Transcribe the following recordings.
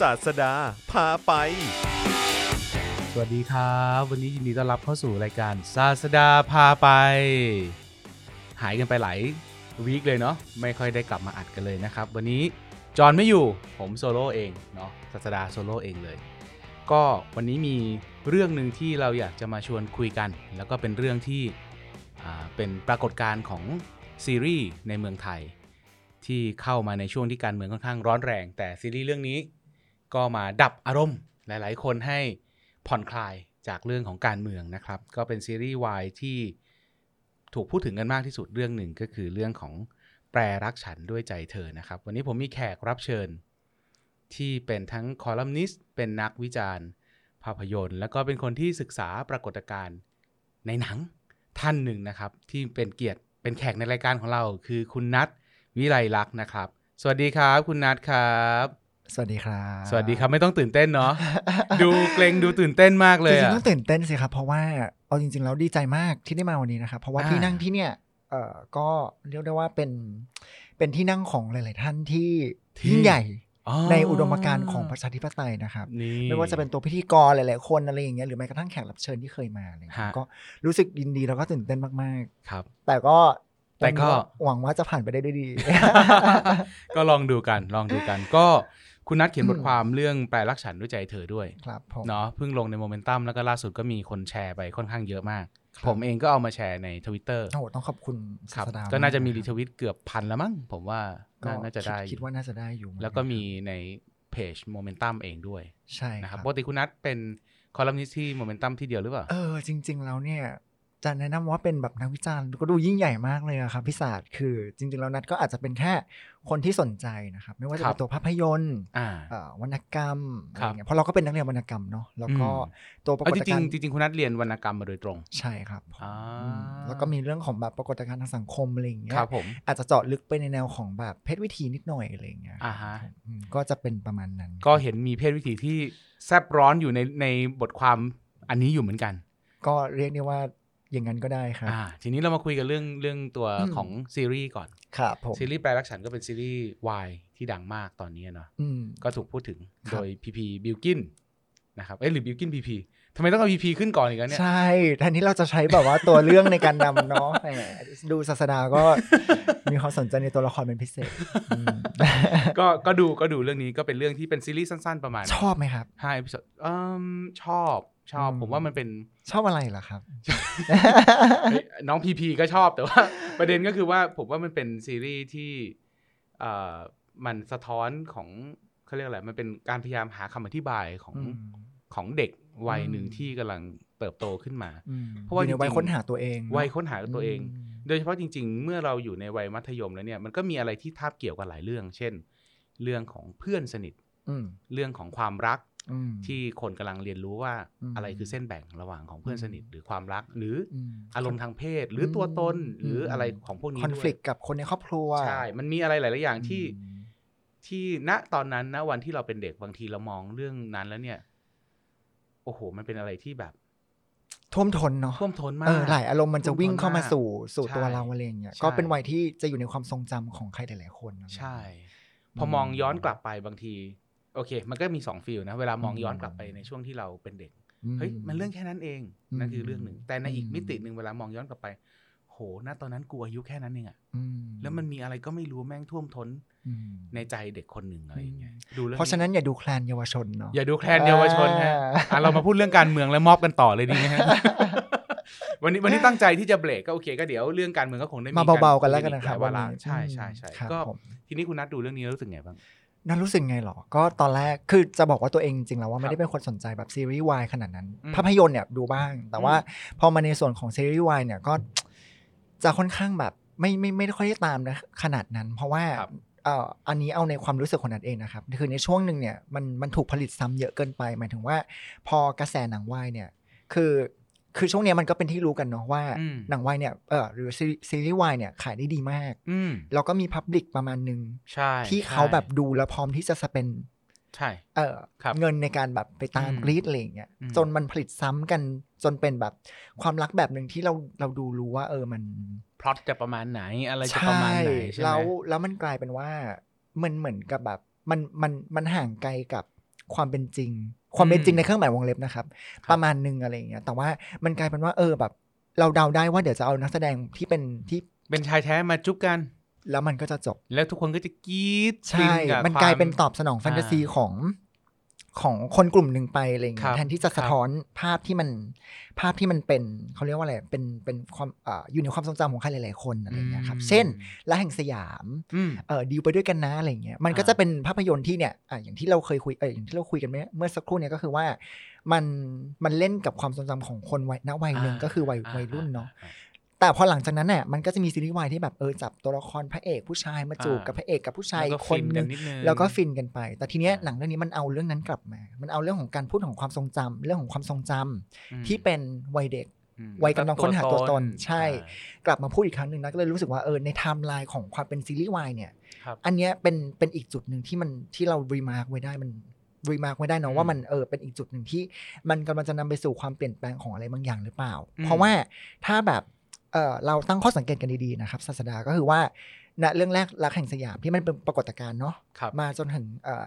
ศาสดา พาไป สวัสดีครับ วันนี้ยินดีต้อนรับเข้าสู่รายการศาสดาพาไป หายกันไปหลาย week เลยเนาะไม่ค่อยได้กลับมาอัดกันเลยนะครับ วันนี้จอนไม่อยู่ผมโซโล่เองเนาะศาสดาโซโล่เองเลย ก็วันนี้มีเรื่องหนึ่งที่เราอยากจะมาชวนคุยกัน แล้วก็เป็นเรื่องที่เป็นปรากฏการณ์ของซีรีส์ในเมืองไทยที่เข้ามาในช่วงที่การเมืองค่อนข้างร้อนแรง แต่ซีรีส์เรื่องนี้ ก็มาดับอารมณ์หลาย ๆ คนให้ผ่อนคลายจากเรื่องของการเมืองนะครับ ก็เป็นซีรีส์วายที่ถูกพูดถึงกันมากที่สุดเรื่องหนึ่งก็คือเรื่องของแปรรักฉันด้วยใจเธอนะครับ วันนี้ผมมีแขกรับเชิญ ที่เป็นทั้งคอลัมนิสต์เป็นนักวิจารณ์ ภาพยนตร์ แล้วก็เป็นคนที่ศึกษาปรากฏการณ์ในหนังท่านหนึ่งนะครับ ที่เป็นเกียรติเป็นแขกในรายการของเรา คือคุณนัทวิไลลักษณ์นะครับ สวัสดีครับ คุณนัทครับ สวัสดีครับ สวัสดีครับไม่ต้องตื่นเต้นเนาะดูเกรงดูตื่นเต้นมากเลจยริงอะๆต้องตื่นเต้นสิครับ เพราะว่าเอาจริง ๆ แล้วดีใจมากที่ได้มาวันนี้นะครับ เพราะว่าอ่าที่นั่งที่เนี่ยเอ่อก็เรียกได้ว่าเป็นเป็นที่นั่งของหลาย ๆ ท่านที่ยิ่งใหญ่อ๋อในอุดมการณ์ของประชาธิปไตยนะครับนี่ไม่ว่าจะเป็นตัวพิธีกรหลาย ๆ คนอะไรอย่างเงี้ยหรือแม้กระทั่งแขกรับเชิญที่เคยมาอะไรอย่างเงี้ยฮะก็รู้สึกยินดีแล้วก็ตื่นเต้นมากครับๆแต่ก็แต่ก็หวังว่าจะผ่านไปได้ด้วยดี ก็ลองดูกันลองดูกันก็ คุณนัทเขียนบทอืมความเรื่องแปลรักฉันด้วยใจเธอด้วยครับผมเนาะเพิ่งลงในโมเมนตัมแล้วก็ล่าสุดก็มีคนแชร์ไปค่อนข้างเยอะมากครับผมเองก็เอามาแชร์ในทวิตเตอร์โอ้โหต้องขอบคุณครับศาสดาก็น่าจะมี retweet เกือบพันแล้วมั้งผมว่าก็น่าน่าจะได้คิคิดว่าน่าจะได้อยู่เหอนนแล้วก็มีในเพจโมเมนตัมเองด้วยใช่นะคครัรับบปกติคุณนัทเป็นคอลัมนิสต์ที่โมเมนตัมที่เดียวหรือเปล่า เออ จริง ๆ แล้วเนี่ย จะแนะนำว่าเป็นแบบนักวิจารณ์ก็ดูยิ่งใหญ่มากเลยอะครับพี่ศาสตร์คือจริง ๆ แล้วนัดก็อาจจะเป็นแค่คนที่สนใจนะครับ ไม่ว่าจะครัเป็บนตัวภาพยนตร์อ่าเอ่อวรรณกรรมอะครัไรบเงี้ยเพราะเราก็เป็นนักเรียนวรรณกรรมเนาะแล้วก็อืมตัวปราเอากจฏริการงณ์ๆจริงๆคุณนัทเรียนวรรณกรรมมาโดยตรง ใช่ครับอ่าอืมแล้วก็มีเรื่องของแบบปรากฏการณ์ทางสังคมอะไรอย่างเงี้คยรับผมอาจจะเจาะลึกไปในแนวของแบบเพศวิธีนิดหน่อยอะไรอย่างเงี้ยอ่าฮะอืมก็จะเป็นประมาณนั้น ก็เห็นมีเพศวิถีที่แซบร้อนอยู่ในในบทความอันนี้อยู่เหมือนกัน ก็เรียกได้ว่า อย่างนั้นก็ได้ครับอ่าทีนี้เรามาคุยกันเรื่องเรื่องตัวอืมของซีรีส์ก่อนครับผมซีรีส์แปลรักฉันก็เป็นซีรีส์วายที่ดังมากตอนนี้เนาะอืมก็ถูกพูดถึงครับโดยพีพีบิลกินนะครับเอ้ยหรือบิลกินพีพีทำไมต้องเอาพีพีขึ้นก่อนอีกแล้วเนี่ย ใช่แทนที่เราจะใช้แบบว่าตัวเรื่องในการนำเนาะแหมดูศาสดาก็มีความสนใจในตัวละครเป็นพิเศษอืมก็ก็ดูก็ดูเรื่องนี้ก็เป็นเรื่องที่เป็นซีรีส์สั้นๆประมาณ ชอบไหมครับห้า episode อืมชอบ ชอบอืมผมว่ามันเป็นชอบอะไรล่ะครับเฮ้ยน้องพีพีก็ชอบแต่ว่า ประเด็นก็คือว่าผมว่ามันเป็นซีรีส์ที่เอ่อมันสะท้อนของเขาเรียกอะไร มันเป็นการพยายามหาคำอธิบายของอืมของเด็กวัยอืมหนึ่งที่กำลังเติบโตขึ้นมาอืมเพราะว่าอยู่ในวัยจริงๆค้นหาตัวเองเนอะวัยค้นหาตัวเองมโดยเฉพาะจริง ๆ เมื่อเราอยู่ในวัยมัธยมแล้วเนี่ยมันก็มีอะไรที่ทาบเกี่ยวกันหลายเรื่อง เช่น เรื่องของเพื่อนสนิทอืมเรื่องของความรักอืม ที่คนกำลังเรียนรู้ว่าอืมอะไรคือเส้นแบ่งระหว่างของเพื่อนสนิทหรือความรัก หรืออืมอารมณ์ทางเพศ หรือตัวตนอืมหรืออะไรของพวกนี้คอนด้วฟ lict ยกับคนในครอบครัวใช่มันมีอะไรหลาย ๆ อย่างที่อืมที่ณตอนนั้นนะวันที่เราเป็นเด็กบางทีเรามองเรื่องนั้นแล้วเนี่ย โอ้โห มันเป็นอะไรที่แบบท่วมท้นเนาะท่วมท้นมาเออกหลายอารมณ์มันจะวิ่งเข้ามาสู่สู่ใช่ตัวเราอะไรอย่างเงี้ยใช่ก็เป็นวัยที่จะอยู่ในความทรงจำของใครหลายๆคนอะไรอย่างใช่เงี้ยพอมองย้อนกลับไปบางที โอเค มันก็มีสองฟิลนะ เวลามองย้อนกลับไปในช่วงที่เราเป็นเด็ก เฮ้ย มันเรื่องแค่นั้นเองอืมนั่นคือเรื่องหนึ่ง แต่ในอีกอืมมิติหนึ่งเวลามองย้อนกลับไป โหณตอนนั้นกูอายุแค่นั้นเองอะอืมแล้วมันมีอะไรก็ไม่รู้แม่งท่วมท้นอืมในใจเด็กคนหนึ่งอะไรอย่างเงี้ยดูเรื่องเพราะฉะนั้นอย่าดูแคลนเยาวชนเนาะ อย่าดูแคลนเยาวชนฮะอ่าอะเรามาพูดเรื่องการเมืองแล้วมอบกันต่อเลยดีไหมฮะวันนี้วันนี้ตั้งใจที่จะเบรกก็โอเค ก็เดี๋ยวเรื่องการเมืองก็คงได้มาเบาๆกันแล้วกันนะครับหลายวาระวันนี้ใช่ใช่ใช่ครับก็ผมทีนี้คุณนัทดูเรื่องนี้แล้วรู้สึกไงบ้าง นั่นรู้สึกไงหรอ ก็ตอนแรกคือจะบอกว่าตัวเองจริงๆแล้วว่าคไม่รับได้เป็นคนสนใจแบบซีรีส์วายขนาดนั้นอืมภาพยนตร์เนี่ยดูบ้าง แต่ว่าอืมพอมาในส่วนของซีรีส์วายเนี่ยก็จะค่อนข้างแบบไม่ไม่ไม่ได้ค่อยได้ตามนะขนาดนั้น เพราะว่าครับเอ่ออันนี้เอาในความรู้สึกของนัดเองนะครับ คือในช่วงหนึ่งเนี่ยมันมันถูกผลิตซ้ำเยอะเกินไป หมายถึงว่า พอกระแสหนังวายเนี่ย คือ คือช่วงเนี้ยมันก็เป็นที่รู้กันเนาะว่าอืมหนังวายเนี่ยเออหรือซีซีรีส์วายเนี่ยขายได้ดีมากอืมแล้วก็มีพับลิกประมาณหนึ่งใช่ที่เขาแบบดูแล้วพร้อมที่จะสเปนใช่เออครับเงินในการแบบไปตามอืมกรีดอะไรอย่างเงี้ยอืมจนมันผลิตซ้ำกันจนเป็นแบบความรักแบบหนึ่งที่เราเราดูรู้ว่า เออมันพล็อตจะประมาณไหนอะไรจะประมาณไหนใช่ไหมแล้วแล้วมันกลายเป็นว่ามันเหมือนกับแบบมันมันมันห่างไกลกับความเป็นจริง ความเป็นจริงในเครื่องหมายวงเล็บนะครับ ประมาณหนึงอะไรอย่างเงี้ยแต่ว่ามันกลายเป็นว่าเออแบบ เราเดาได้ว่าเดี๋ยวจะเอานักแสดงที่เป็นที่เป็นชายแท้มาจุ๊บกัน แล้วมันก็จะจบ แล้วทุกคนก็จะกรี๊ดใช่ฟิกับมันควกลายเป็นตอบสนองแฟนตาซีอ่าของ ของคนกลุ่มหนึ่งไปอะไรอย่างครัเงี้บยแทนที่จะคสะรับท้อนภาพที่มันภาพที่มันเป็นเขาเรียกว่าอะไรเป็นเป็นความอ่าอยู่ในความทรงจำของใครหลาย ๆ คนอะไรอย่างเงี้ยครับอืมเช่นและแห่งสยามอืมเออดีลไปด้วยกันนะอะไรอย่างเงี้ยมันก็อ่าจะเป็นภาพยนตร์ที่เนี่ยอ่าอย่างที่เราเคยคุยเอออย่างที่เราคุยกันเมื่อเมื่อสักครู่เนี่ยก็คือว่ามันมันเล่นกับความทรงจำของคนวัยณวัยหนึ่งก็คือวัยวัยรุ่นเนาะอ่ แต่พอหลังจากนั้นเนี่ยมันก็จะมีซีรีส์วายที่แบบเออจับตัวละครพระเอกผู้ชายมาจูบอ่ากับพระเอกกับผู้ชายแล้วก็คนฟินหกันึนงนิดนึงแล้วก็ฟินกันไป แต่ทีเนี้ยอ่าหนังเรื่องนี้มันเอาเรื่องนั้นกลับมา มันเอาเรื่องของการพูดของความทรงจำเรื่องของความทรงจำอืมที่เป็นวัยเด็กอืมวัยกำลังค้นหาตัวตนใช่อ่กลับมาพูดอีกครั้งหนึ่งนะก็เลยรู้สึกว่าเออในไทม์ไลน์ของความเป็นซีรีส์วายเนี่ยครับอันเนี้ยเป็นเป็นอีกจุดหนึ่งที่มันที่เรา remark ไว้ได้มัน remark ไว้ได้เนอือะมว่ามันเออเป็นอีกจุดหนึ่งที่ มันกำลังจะนำไปสู่ความเปลี่ยนแปลงของอะไรบางอย่างหรือเปล่าอืมเพราะว่าถ้าแบบ เออเราตั้งข้อสังเกตกันดีๆนะครับศาสดาก็คือว่าณเรื่องแรกรักแห่งสยามที่มันเป็นปรากฏการณ์เนาะครับมาจนถึงเอ่อ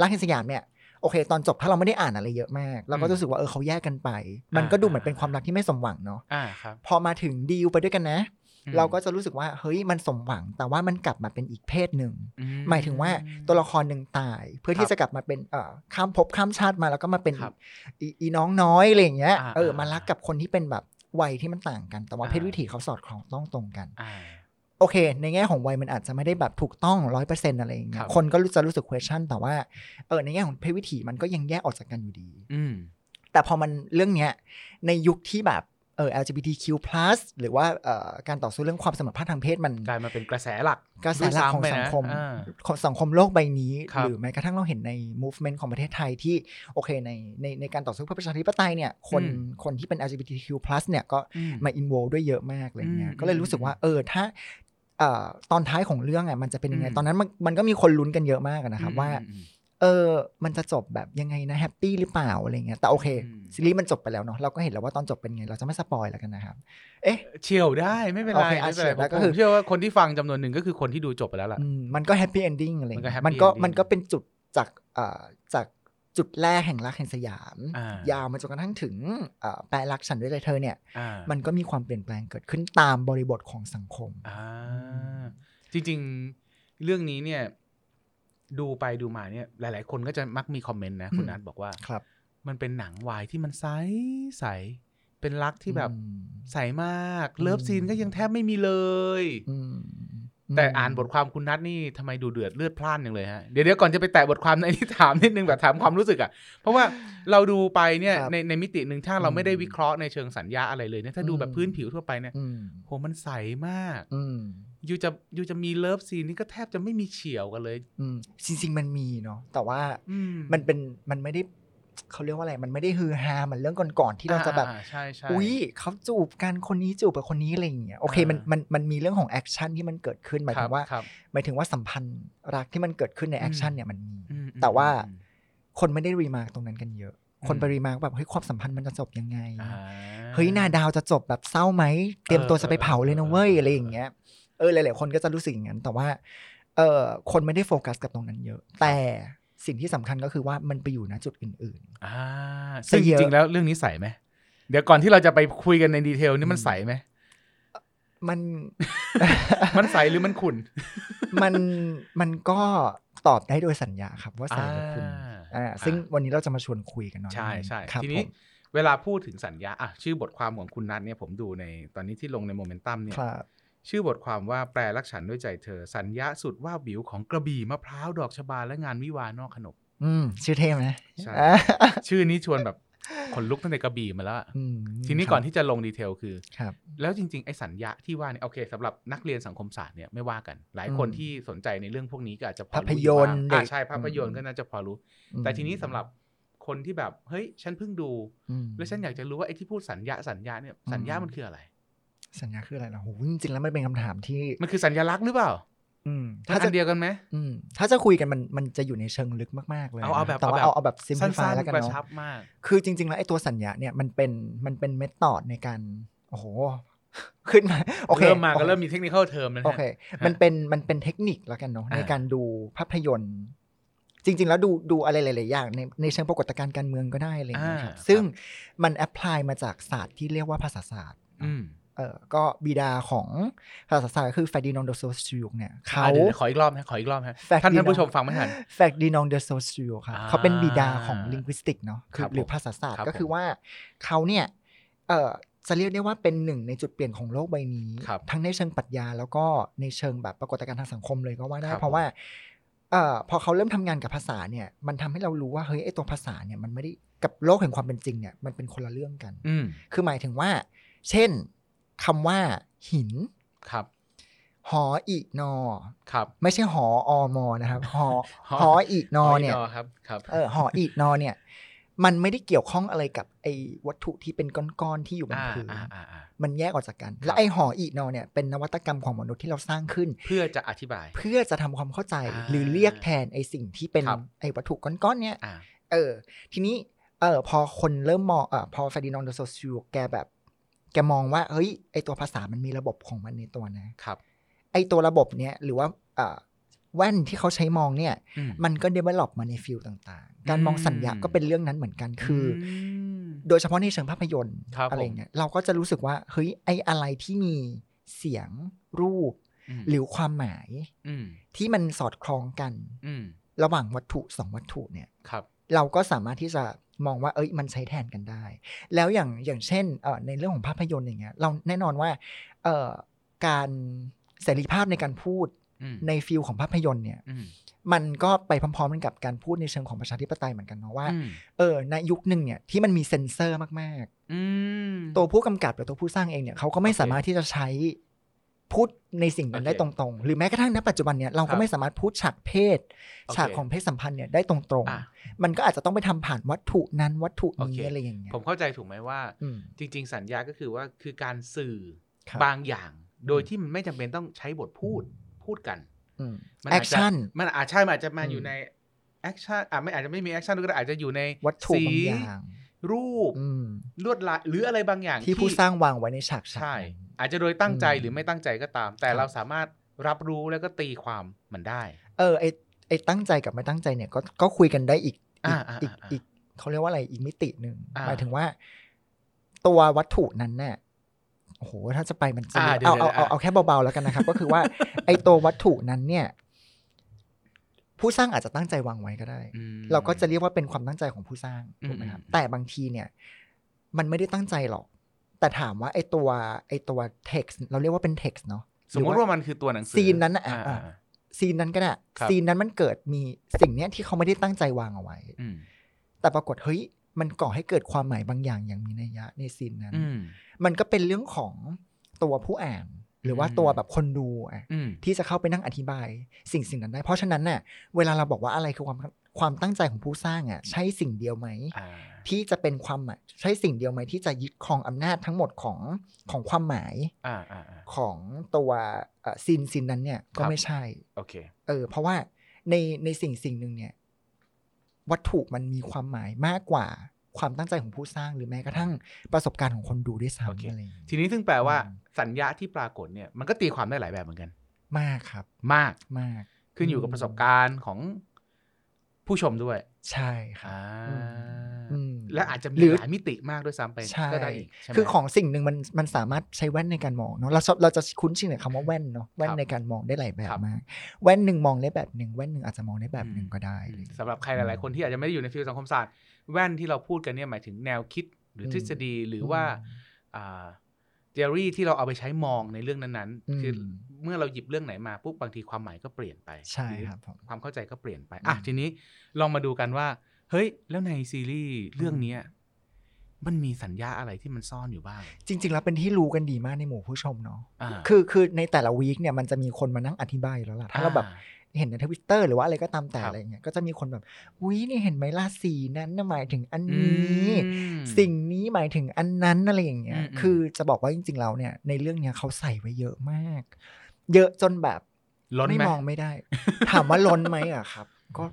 รักแห่งสยามเนี่ยโอเค ตอนจบถ้าเราไม่ได้อ่านอะไรเยอะมาก เราก็อืมรู้สึกว่าเออเขาแยกกันไป มันก็ดูเหมือนเป็นความรักที่ไม่สมหวังเนาะอ่าครับพอมาถึงดีลไปด้วยกันนะอืมเราก็จะรู้สึกว่าเฮ้ยมันสมหวัง แต่ว่ามันกลับมาเป็นอีกเพศหนึ่งอืหมายถึงว่าตัวละครหนึ่งตาย เพื่อคที่รับจะกลับมาเป็นเอ่อข้ามภพข้ามชาติมาแล้วก็มาเป็นครับอีอีน้องน้อยอะไรอย่างเงี้ยอ่าเอออ่ามารักกับคนที่เป็นแบบ วัยที่มันต่างกัน แต่ว่าอ่าเพศวิถีเขาสอดคล้องต้องตรงกันอ่าโอเค ในแง่ของวัยมันอาจจะไม่ได้แบบถูกต้องร้อยเปอร์เซ็นต์อะไรอย่างเงี้ครัยบคนก็รู้จะรู้สึก question แต่ว่าเออในแง่ของเพศวิถีมันก็ยังแยกออกจากกันอยู่ดี อืมแต่พอมันเรื่องเนี้ย ในยุคที่แบบเออ LGBTQ+ หรือว่าเอ่อการต่อสู้เรื่องความสมรรถภาพทางเพศมันกลายมาเป็นกระแสหลัก กระแสหลักของด้วยสัซ้ำงไปนะคมอ่าของสังคมโลกใบนี้ครับหรือแม้กระทั่งเราเห็นใน movement ของประเทศไทยที่โอเคในในในการต่อสู้เพื่อประชาธิปไตยเนี่ยคนอืมคนที่เป็น LGBTQ+ เนี่ยก็อืมมา involve ด้วยเยอะมากอะไรเงี้ยอืมก็เลยรู้สึกว่าเออถ้าเอ่อตอนท้ายของเรื่องอะมันจะเป็นยังไงอืมตอนนั้นมันมันก็มีคนลุ้นกันเยอะมากอะนะครับว่าอืม เออ มันจะจบแบบยังไงนะ happy หรือเปล่าอะไรเงี้ย แต่โอเคอืมซีรีส์มันจบไปแล้วเนาะ เราก็เห็นแล้วว่าตอนจบเป็นไง เราจะไม่ spoil แล้วกันนะครับ เอ๊ะเฉลยได้ไม่เป็นไรโอเคอะไม่เป็นไรเฉียวได้ผมก็คือผมเชื่อว่าคนที่ฟังจำนวนหนึ่งก็คือคนที่ดูจบไปแล้วล่ะอืมมันก็ happy ending อะไรมันก็เงี้ย happy มันก็ ending มันก็เป็นจุดจากเอ่อจากจุดแรกแห่งรักแห่งสยามอ่ายยาวมาจนกระทั่งถึงเอ่อแปลรักฉันด้วยใจเธอเนี่ยอ่ามันก็มีความเปลี่ยนแปลงเกิดขึ้นตามบริบทของสังคมอ่าจริง ๆ เรื่องนี้เนี่ย ดูไปดูมาเนี่ย หลาย ๆ คนก็จะมักมีคอมเมนต์นะคุณอืมนัทบอกว่าครับ มันเป็นหนังวายที่มันใสใสเป็นรักที่แบบอืมใสมากอืม love scene ก็ยังแทบไม่มีเลยอืมแต่อ่านบทความคุณนัทนี่ทำไมดูเดือดเลือดพล่านอย่างเลยฮะเดี๋ยวเดี๋ยวก่อนจะไปแตะบทความในที่ถามนิดนึงแบบถามความรู้สึกอะ เพราะว่าเราดูไปเนี่ยครับในในมิติหนึ่งถ้าเราอืมไม่ได้วิเคราะห์ในเชิงสัญญะอะไรเลยเนี่ยถ้าดูแบบอืมพื้นผิวทั่วไปเนี่ยอืมโหมันใสมากอืม ยูจะยูจะมี love scene นี่ก็แทบจะไม่มีเฉียวกันเลย อืมจริงๆมันมีเนาะแต่ว่าอืมมันเป็นมันไม่ได้เขาเรียกว่าอะไร มันไม่ได้ฮือฮาเหมือนเรื่องก่อนๆที่เราจะแบบอ่ใช่ใช่อุ๊ยเขาจูบกันคนนี้จูบกับคนนี้อะไรอย่างเงี้ยโอเคมันอ่ามัมันมันมีเรื่องของ action ที่มันเกิดขึ้นหมายคถึรับงว่าครับหมายถึงว่าสัมพันธ์รักที่มันเกิดขึ้นใน action เนี่ยมันมีอืมแต่ว่าอืมคนไม่ได้ remark ตรงนั้นกันเยอะ คนอืมไปรีมาร์กแบบเฮ้ยความสัมพันธ์มันจะจบยังไงอ่าเฮ้ยนาดาวจะจบแบบเศร้าไหมเตรียมตัวเออจะไปเผาเลยนะเว้ยเออเอออะไรอย่างเงี้ย เออหลาย ๆ คนก็จะรู้สึกอย่างนั้น แต่ว่า เออคนไม่ได้โฟกัสกับตรงนั้นเยอะ แต่สิ่งที่สำคัญก็คือว่ามันไปอยู่ณจุดอื่นอ่าซึ่งซะเยจอะริง ๆ แล้วเรื่องนี้ใสไหมเดี๋ยวก่อนที่เราจะไปคุยกันในดีเทลนี่มันใสไหมๆมันมันใสหรือมันขุ่น มันมันก็ตอบได้โดยสัญญาครับว่าใส่หรือคุณอ่าอ่าซึ่งวันนี้เราจะมาชวนคุยกันหน่อยใช่ใช่ครับทีผนี้มเวลาพูดถึงสัญญาอะชื่อบทความของคุณนัทเนี่ยผมดูในตอนนี้ที่ลงในโมเมนตัมเนี่ยครับ ชื่อบทความว่าแปลรักฉันด้วยใจเธอ สัญญาสุดว่าบวิวของกระบี่มะพร้าวดอกชบาและงานวิวาห์นอกขนบอืม ชื่อเท่ไหมใช่อ่าชื่อนี้ชวนแบบขนลุกตั้งแต่กระบี่มาแล้วอะอืมทีนี้ก่อนที่จะลงดีเทลคือครับแล้วจริง ๆ ไอ้สัญญาที่ว่าเนี่ยโอเคสำหรับนักเรียนสังคมศาสตร์เนี่ยไม่ว่ากัน หลายคนอืมที่สนใจในเรื่องพวกนี้ก็อาจจะพอภาพรู้ยนตร์อยู่เด็บ้างกอ่าใช่ภาพยนตร์อืมก็น่าจะพอรู้อืมแต่ทีนี้สำหรับคนที่แบบ เฮ้ย ฉันเพิ่งดูอืมแล้วฉันอยากจะรู้ว่าไอ้ที่พูดสัญญาสัญญาเนี่ยสัญญามันคืออะไร สัญญาคืออะไรล่ะโหจริงๆแล้วมันเป็นคำถามที่มันคือสัญลักษณ์หรือเปล่า อืมมันถ้าอัจะนเดียวกันไหมอืม ถ้าจะคุยกันมันมันจะอยู่ในเชิงลึกมากๆเลยเอาเอาแบบนะแต่ว่าเอาเอาแบบเอาแบบซิมพสั้ลิฟายนแล้วๆกันกระเนาะชับมากคือจริง ๆ แล้วไอ้ตัวสัญญาเนี่ยมันเป็นมันเป็นเมธอดในการโอ้โหขึ้นมาโอเคเริ่มมาก็โอคเริ่มมีเทคนิคเทอมแล้วนะโอเค มันเป็นมันเป็นเทคนิคแล้วกันเนาะอ่าในการดูภาพยนตร์ จริง ๆ แล้วดูดูอะไรหลายๆอย่างในในเชิงปรากฏการณ์การเมืองก็ได้อะไรอย่างเงี้ยครับอ่าซึ่งมัน apply มาจากศาสตร์ที่เรียกว่าภาษาศาสตร์อืม เออก็บิดาของภาษาศาสตร์ก็คือ Ferdinand de Saussure เนี่ยเขาอะเดี๋ยวขออีกรอบนะขออีกรอบฮะแฟกต์ท่านดีท่านเนอะผู้ชมฟังไม่ทัน Ferdinand de Saussure ครับอ่าเขาเป็นบิดาของ linguistics เนาะคือครับผมหรือภาษาศาสตร์ครับก็คือผมว่าเขาเนี่ยเออจะเรียกได้ว่าเป็นหนึ่งในจุดเปลี่ยนของโลกใบนี้ครับทั้งในเชิงปรัชญาแล้วก็ในเชิงแบบปรากฏการณ์ทางสังคมเลยก็ว่าได้ครับเพราะว่าเอ่อพอเขาเริ่มทำงานกับภาษาเนี่ยมันทำให้เรารู้ว่าเฮ้ยไอตัวภาษาเนี่ยมันไม่ได้กับโลกแห่งความเป็นจริงเนี่ยมันเป็นคนละเรื่องกันอืมคือหมายถึงว่า เช่น คำว่าหินครับ หออีนอครับ ไม่ใช่หออมอนะครับหอหอหออีนอเนี่ยขกครับครับเออหออีนอเนี่ย มันไม่ได้เกี่ยวข้องอะไรกับไอ้วัตถุที่เป็นก้อนๆที่อยู่บนอ่าพื้นอ่าอ่าอ่ามันแยกออกจากกันครับและไอ้หออีนอเนี่ยเป็นนวัตกรรมของมนุษย์ที่เราสร้างขึ้น เพื่อจะอธิบาย เพื่อจะทำความเข้าใจอ่าหรือเรียกแทนไอ้สิ่งที่เป็นครับไอ้วัตถุก้อนๆเนี่ยอ่าเออ ทีนี้เออพอคนเริ่มมองเออพอ Ferdinand de Saussure แกแบบ แกมองว่าเฮ้ยไอตัวภาษามันมีระบบของมันในตัวนะครับ ไอตัวระบบเนี้ยหรือว่าเออแว่นที่เขาใช้มองเนี่ยอืมมันก็ develop มาใน field ต่างๆ การมองสัญญะอืมก็เป็นเรื่องนั้นเหมือนกันคืออมโดยเฉพาะในเชิงภาพยนตร์ครับอะไรผมเงี้ยเราก็จะรู้สึกว่าเฮ้ยไออะไรที่มีเสียงรูปมหรือความหมายอืมที่มันสอดคล้องกันอืมระหว่างวัตถุสองวัตถุเนี่ยครับเราก็สามารถที่จะ มองว่าเอ้ยมันใช้แทนกันได้ แล้วอย่างอย่างเช่นเอ่อในเรื่องของภาพยนตร์อย่างเงี้ยเราแน่นอนว่าเอ่อการเสรีภาพในการพูดอืมในฟิลของภาพยนตร์เนี่ยอืมมันก็ไปพร้อมๆกันกับการพูดในเชิงของประชาธิปไตยเหมือนกันเนาะว่าอืมเออในยุคหนึ่งเนี่ยที่มันมีเซ็นเซอร์มากอืมๆตัวผู้กำกับหรือตัวผู้สร้างเองเนี่ยเขาก็ไม่โอเคสามารถที่จะใช้ พูดในสิ่งนั้นโอเคได้ตรงๆ หรือแม้กระทั่งณปัจจุบันเนี่ยเราครัก็บไม่สามารถพูดฉากเพศโอเคฉากของเพศสัมพันธ์เนี่ยได้ตรงอะๆมันก็อาจจะต้องไปทำผ่านวัตถุนั้นวัตถุโอเคนี้อะไรอย่างเงี้ยผมเข้าใจถูกไหมว่าอืมจริง ๆ สัญญะก็คือว่าคือการสื่อครับบางอย่าง โดยที่มันไม่จำเป็นต้องใช้บทพูดพูดกันอืมมันอาจจะ action มันอาจใช่มันอาจจะมาอืมอยู่ใน action อะไม่อาจจะไม่มี action ก็ได้อาจจะอยู่ในวัตถุสีบางอย่าง รูปอืมลวดลายหรืออะไรบางอย่าง ที่ผู้สร้างวางไว้ในฉากฉากใช่นั้นอาจจะโดยตั้งใจอืมหรือไม่ตั้งใจก็ตาม แต่ครับเราสามารถรับรู้แล้วก็ตีความมันได้ เออไอไอตั้งใจกับไม่ตั้งใจเนี่ยก็ก็คุยกันได้อีกอีกอ่าอ่าอีกอ่าอีกเขาเรียกว่าอะไรอีกมิติหนึ่งอ่าหมายถึงว่า ตัววัตถุนั้นเนี่ยโอ้โหถ้าจะไปมันจะอ่าเอาเดี๋ยวเอาเดี๋ยวเอาเอาแค่เบาๆแล้วกันนะครับ ก็คือว่า ไอตัววัตถุนั้นเนี่ย ผู้สร้างอาจจะตั้งใจวางไว้ก็ได้อืมเราก็จะเรียกว่าเป็นความตั้งใจของผู้สร้างถูกไหมครับอืมแต่บางทีเนี่ย มันไม่ได้ตั้งใจหรอก แต่ถามว่าไอตัวไอตัว text เราเรียกว่าเป็น text เนาะสมมติว่ามันคือตัวหนังสือซีนนั้นน่ะอะอ่าอะซีนนั้นก็ได้ครับซีนนั้นมันเกิดมีสิ่งเนี้ยที่เขาไม่ได้ตั้งใจวางเอาไว้อืมแต่ปรากฏเฮ้ยมันก่อให้เกิดความหมายบางอย่างอย่างมีนัยยะในซีนนั้นอืมมันก็เป็นเรื่องของตัวผู้อ่าน หรือว่าอืมตัวแบบคนดูอะอืมที่จะเข้าไปนั่งอธิบาย สิ่งสิ่งนั้นได้ เพราะฉะนั้นน่ะเวลาเราบอกว่าอะไรคือความความตั้งใจของผู้สร้างอะใช่สิ่งเดียวไหมอ่าที่จะเป็นความหมายใช่สิ่งเดียวไหมที่จะยึดครองอำนาจทั้งหมดของของความหมายอ่าอ่าอ่าของตัวเอ่อซีนซีนนั้นเนี่ยก็ครับไม่ใช่โอเคเออเพราะว่าในในสิ่งสิ่งหนึ่งเนี่ย วัตถุมันมีความหมายมากกว่า ความตั้งใจของผู้สร้างหรือแม้กระทั่งประสบการณ์ของคนดูด้วยโอเคซ้ำอะไรอย่างเงี้ยทีนี้ซึ่งแปลว่าอืมสัญญาที่ปรากฏเนี่ยมันก็ตีความได้หลายแบบเหมือนกัน มากครับ มากมาก ขึ้นอยู่กับประสบการณ์ของผู้ชมด้วย ใช่ครับอ่าอืมและอาจจะมีหรือหลายมิติมากด้วยซ้ำไปใช่ก็ได้อีกใช่ไหมคือของสิ่งหนึ่งมันมันสามารถใช้แว่นในการมองเนาะเราชอบเราจะคุ้นชินกับคำว่าแว่นเนาะแว่นครับในการมองได้หลายแบบครับมาก แว่นหนึ่งมองได้แบบหนึ่งแว่นหนึ่งอาจจะมองได้แบบหนึ่งก็ได้อืมเลยสำหรับใครหลาย ๆ คนที่อาจจะไม่ได้อยู่ในฟิลสังคมศาสตร์ แว่นที่เราพูดกันเนี่ยหมายถึงแนวคิดหรืออมทฤษฎีหรือว่าอ่า theory ที่เราเอาไปใช้มองในเรื่องนั้นอืมๆคือเมื่อเราหยิบเรื่องไหนมาปุ๊บบางทีความหมายก็เปลี่ยนไปใช่หรือครับผมความเข้าใจก็เปลี่ยนไปอะอืมทีนี้ลองมาดูกันว่า เฮ้ย แล้วในซีรีส์เรื่องเนี้ยมันมีสัญญาอะไรที่มันซ่อนอยู่บ้าง จริง ๆ แล้วเป็นที่รู้กันดีมากในหมู่ผู้ชมเนาะอ่าคือคือในแต่ละวีคเนี่ยมันจะมีคนมานั่งอธิบายอยู่แล้วล่ะถ้าเราแบบอ่ เห็นในทวิตเตอร์หรือว่าอะไรก็ตามแต่ครับอะไรเงี้ยก็จะมีคนแบบอุ้ยนี่เห็นไหมล่ะสีนั้นน่ะหมายถึงอันนี้อืมสิ่งนี้หมายถึงอันนั้นอะไรอย่างเงี้ยอืมอืมคือจะบอกว่าจริงๆแล้วเนี่ยในเรื่องเนี้ยเขาใส่ไว้เยอะมาก เยอะจนแบบล้นไม่ไหมมองไม่ได้ ถามว่าล้นไหมอะครับ ก็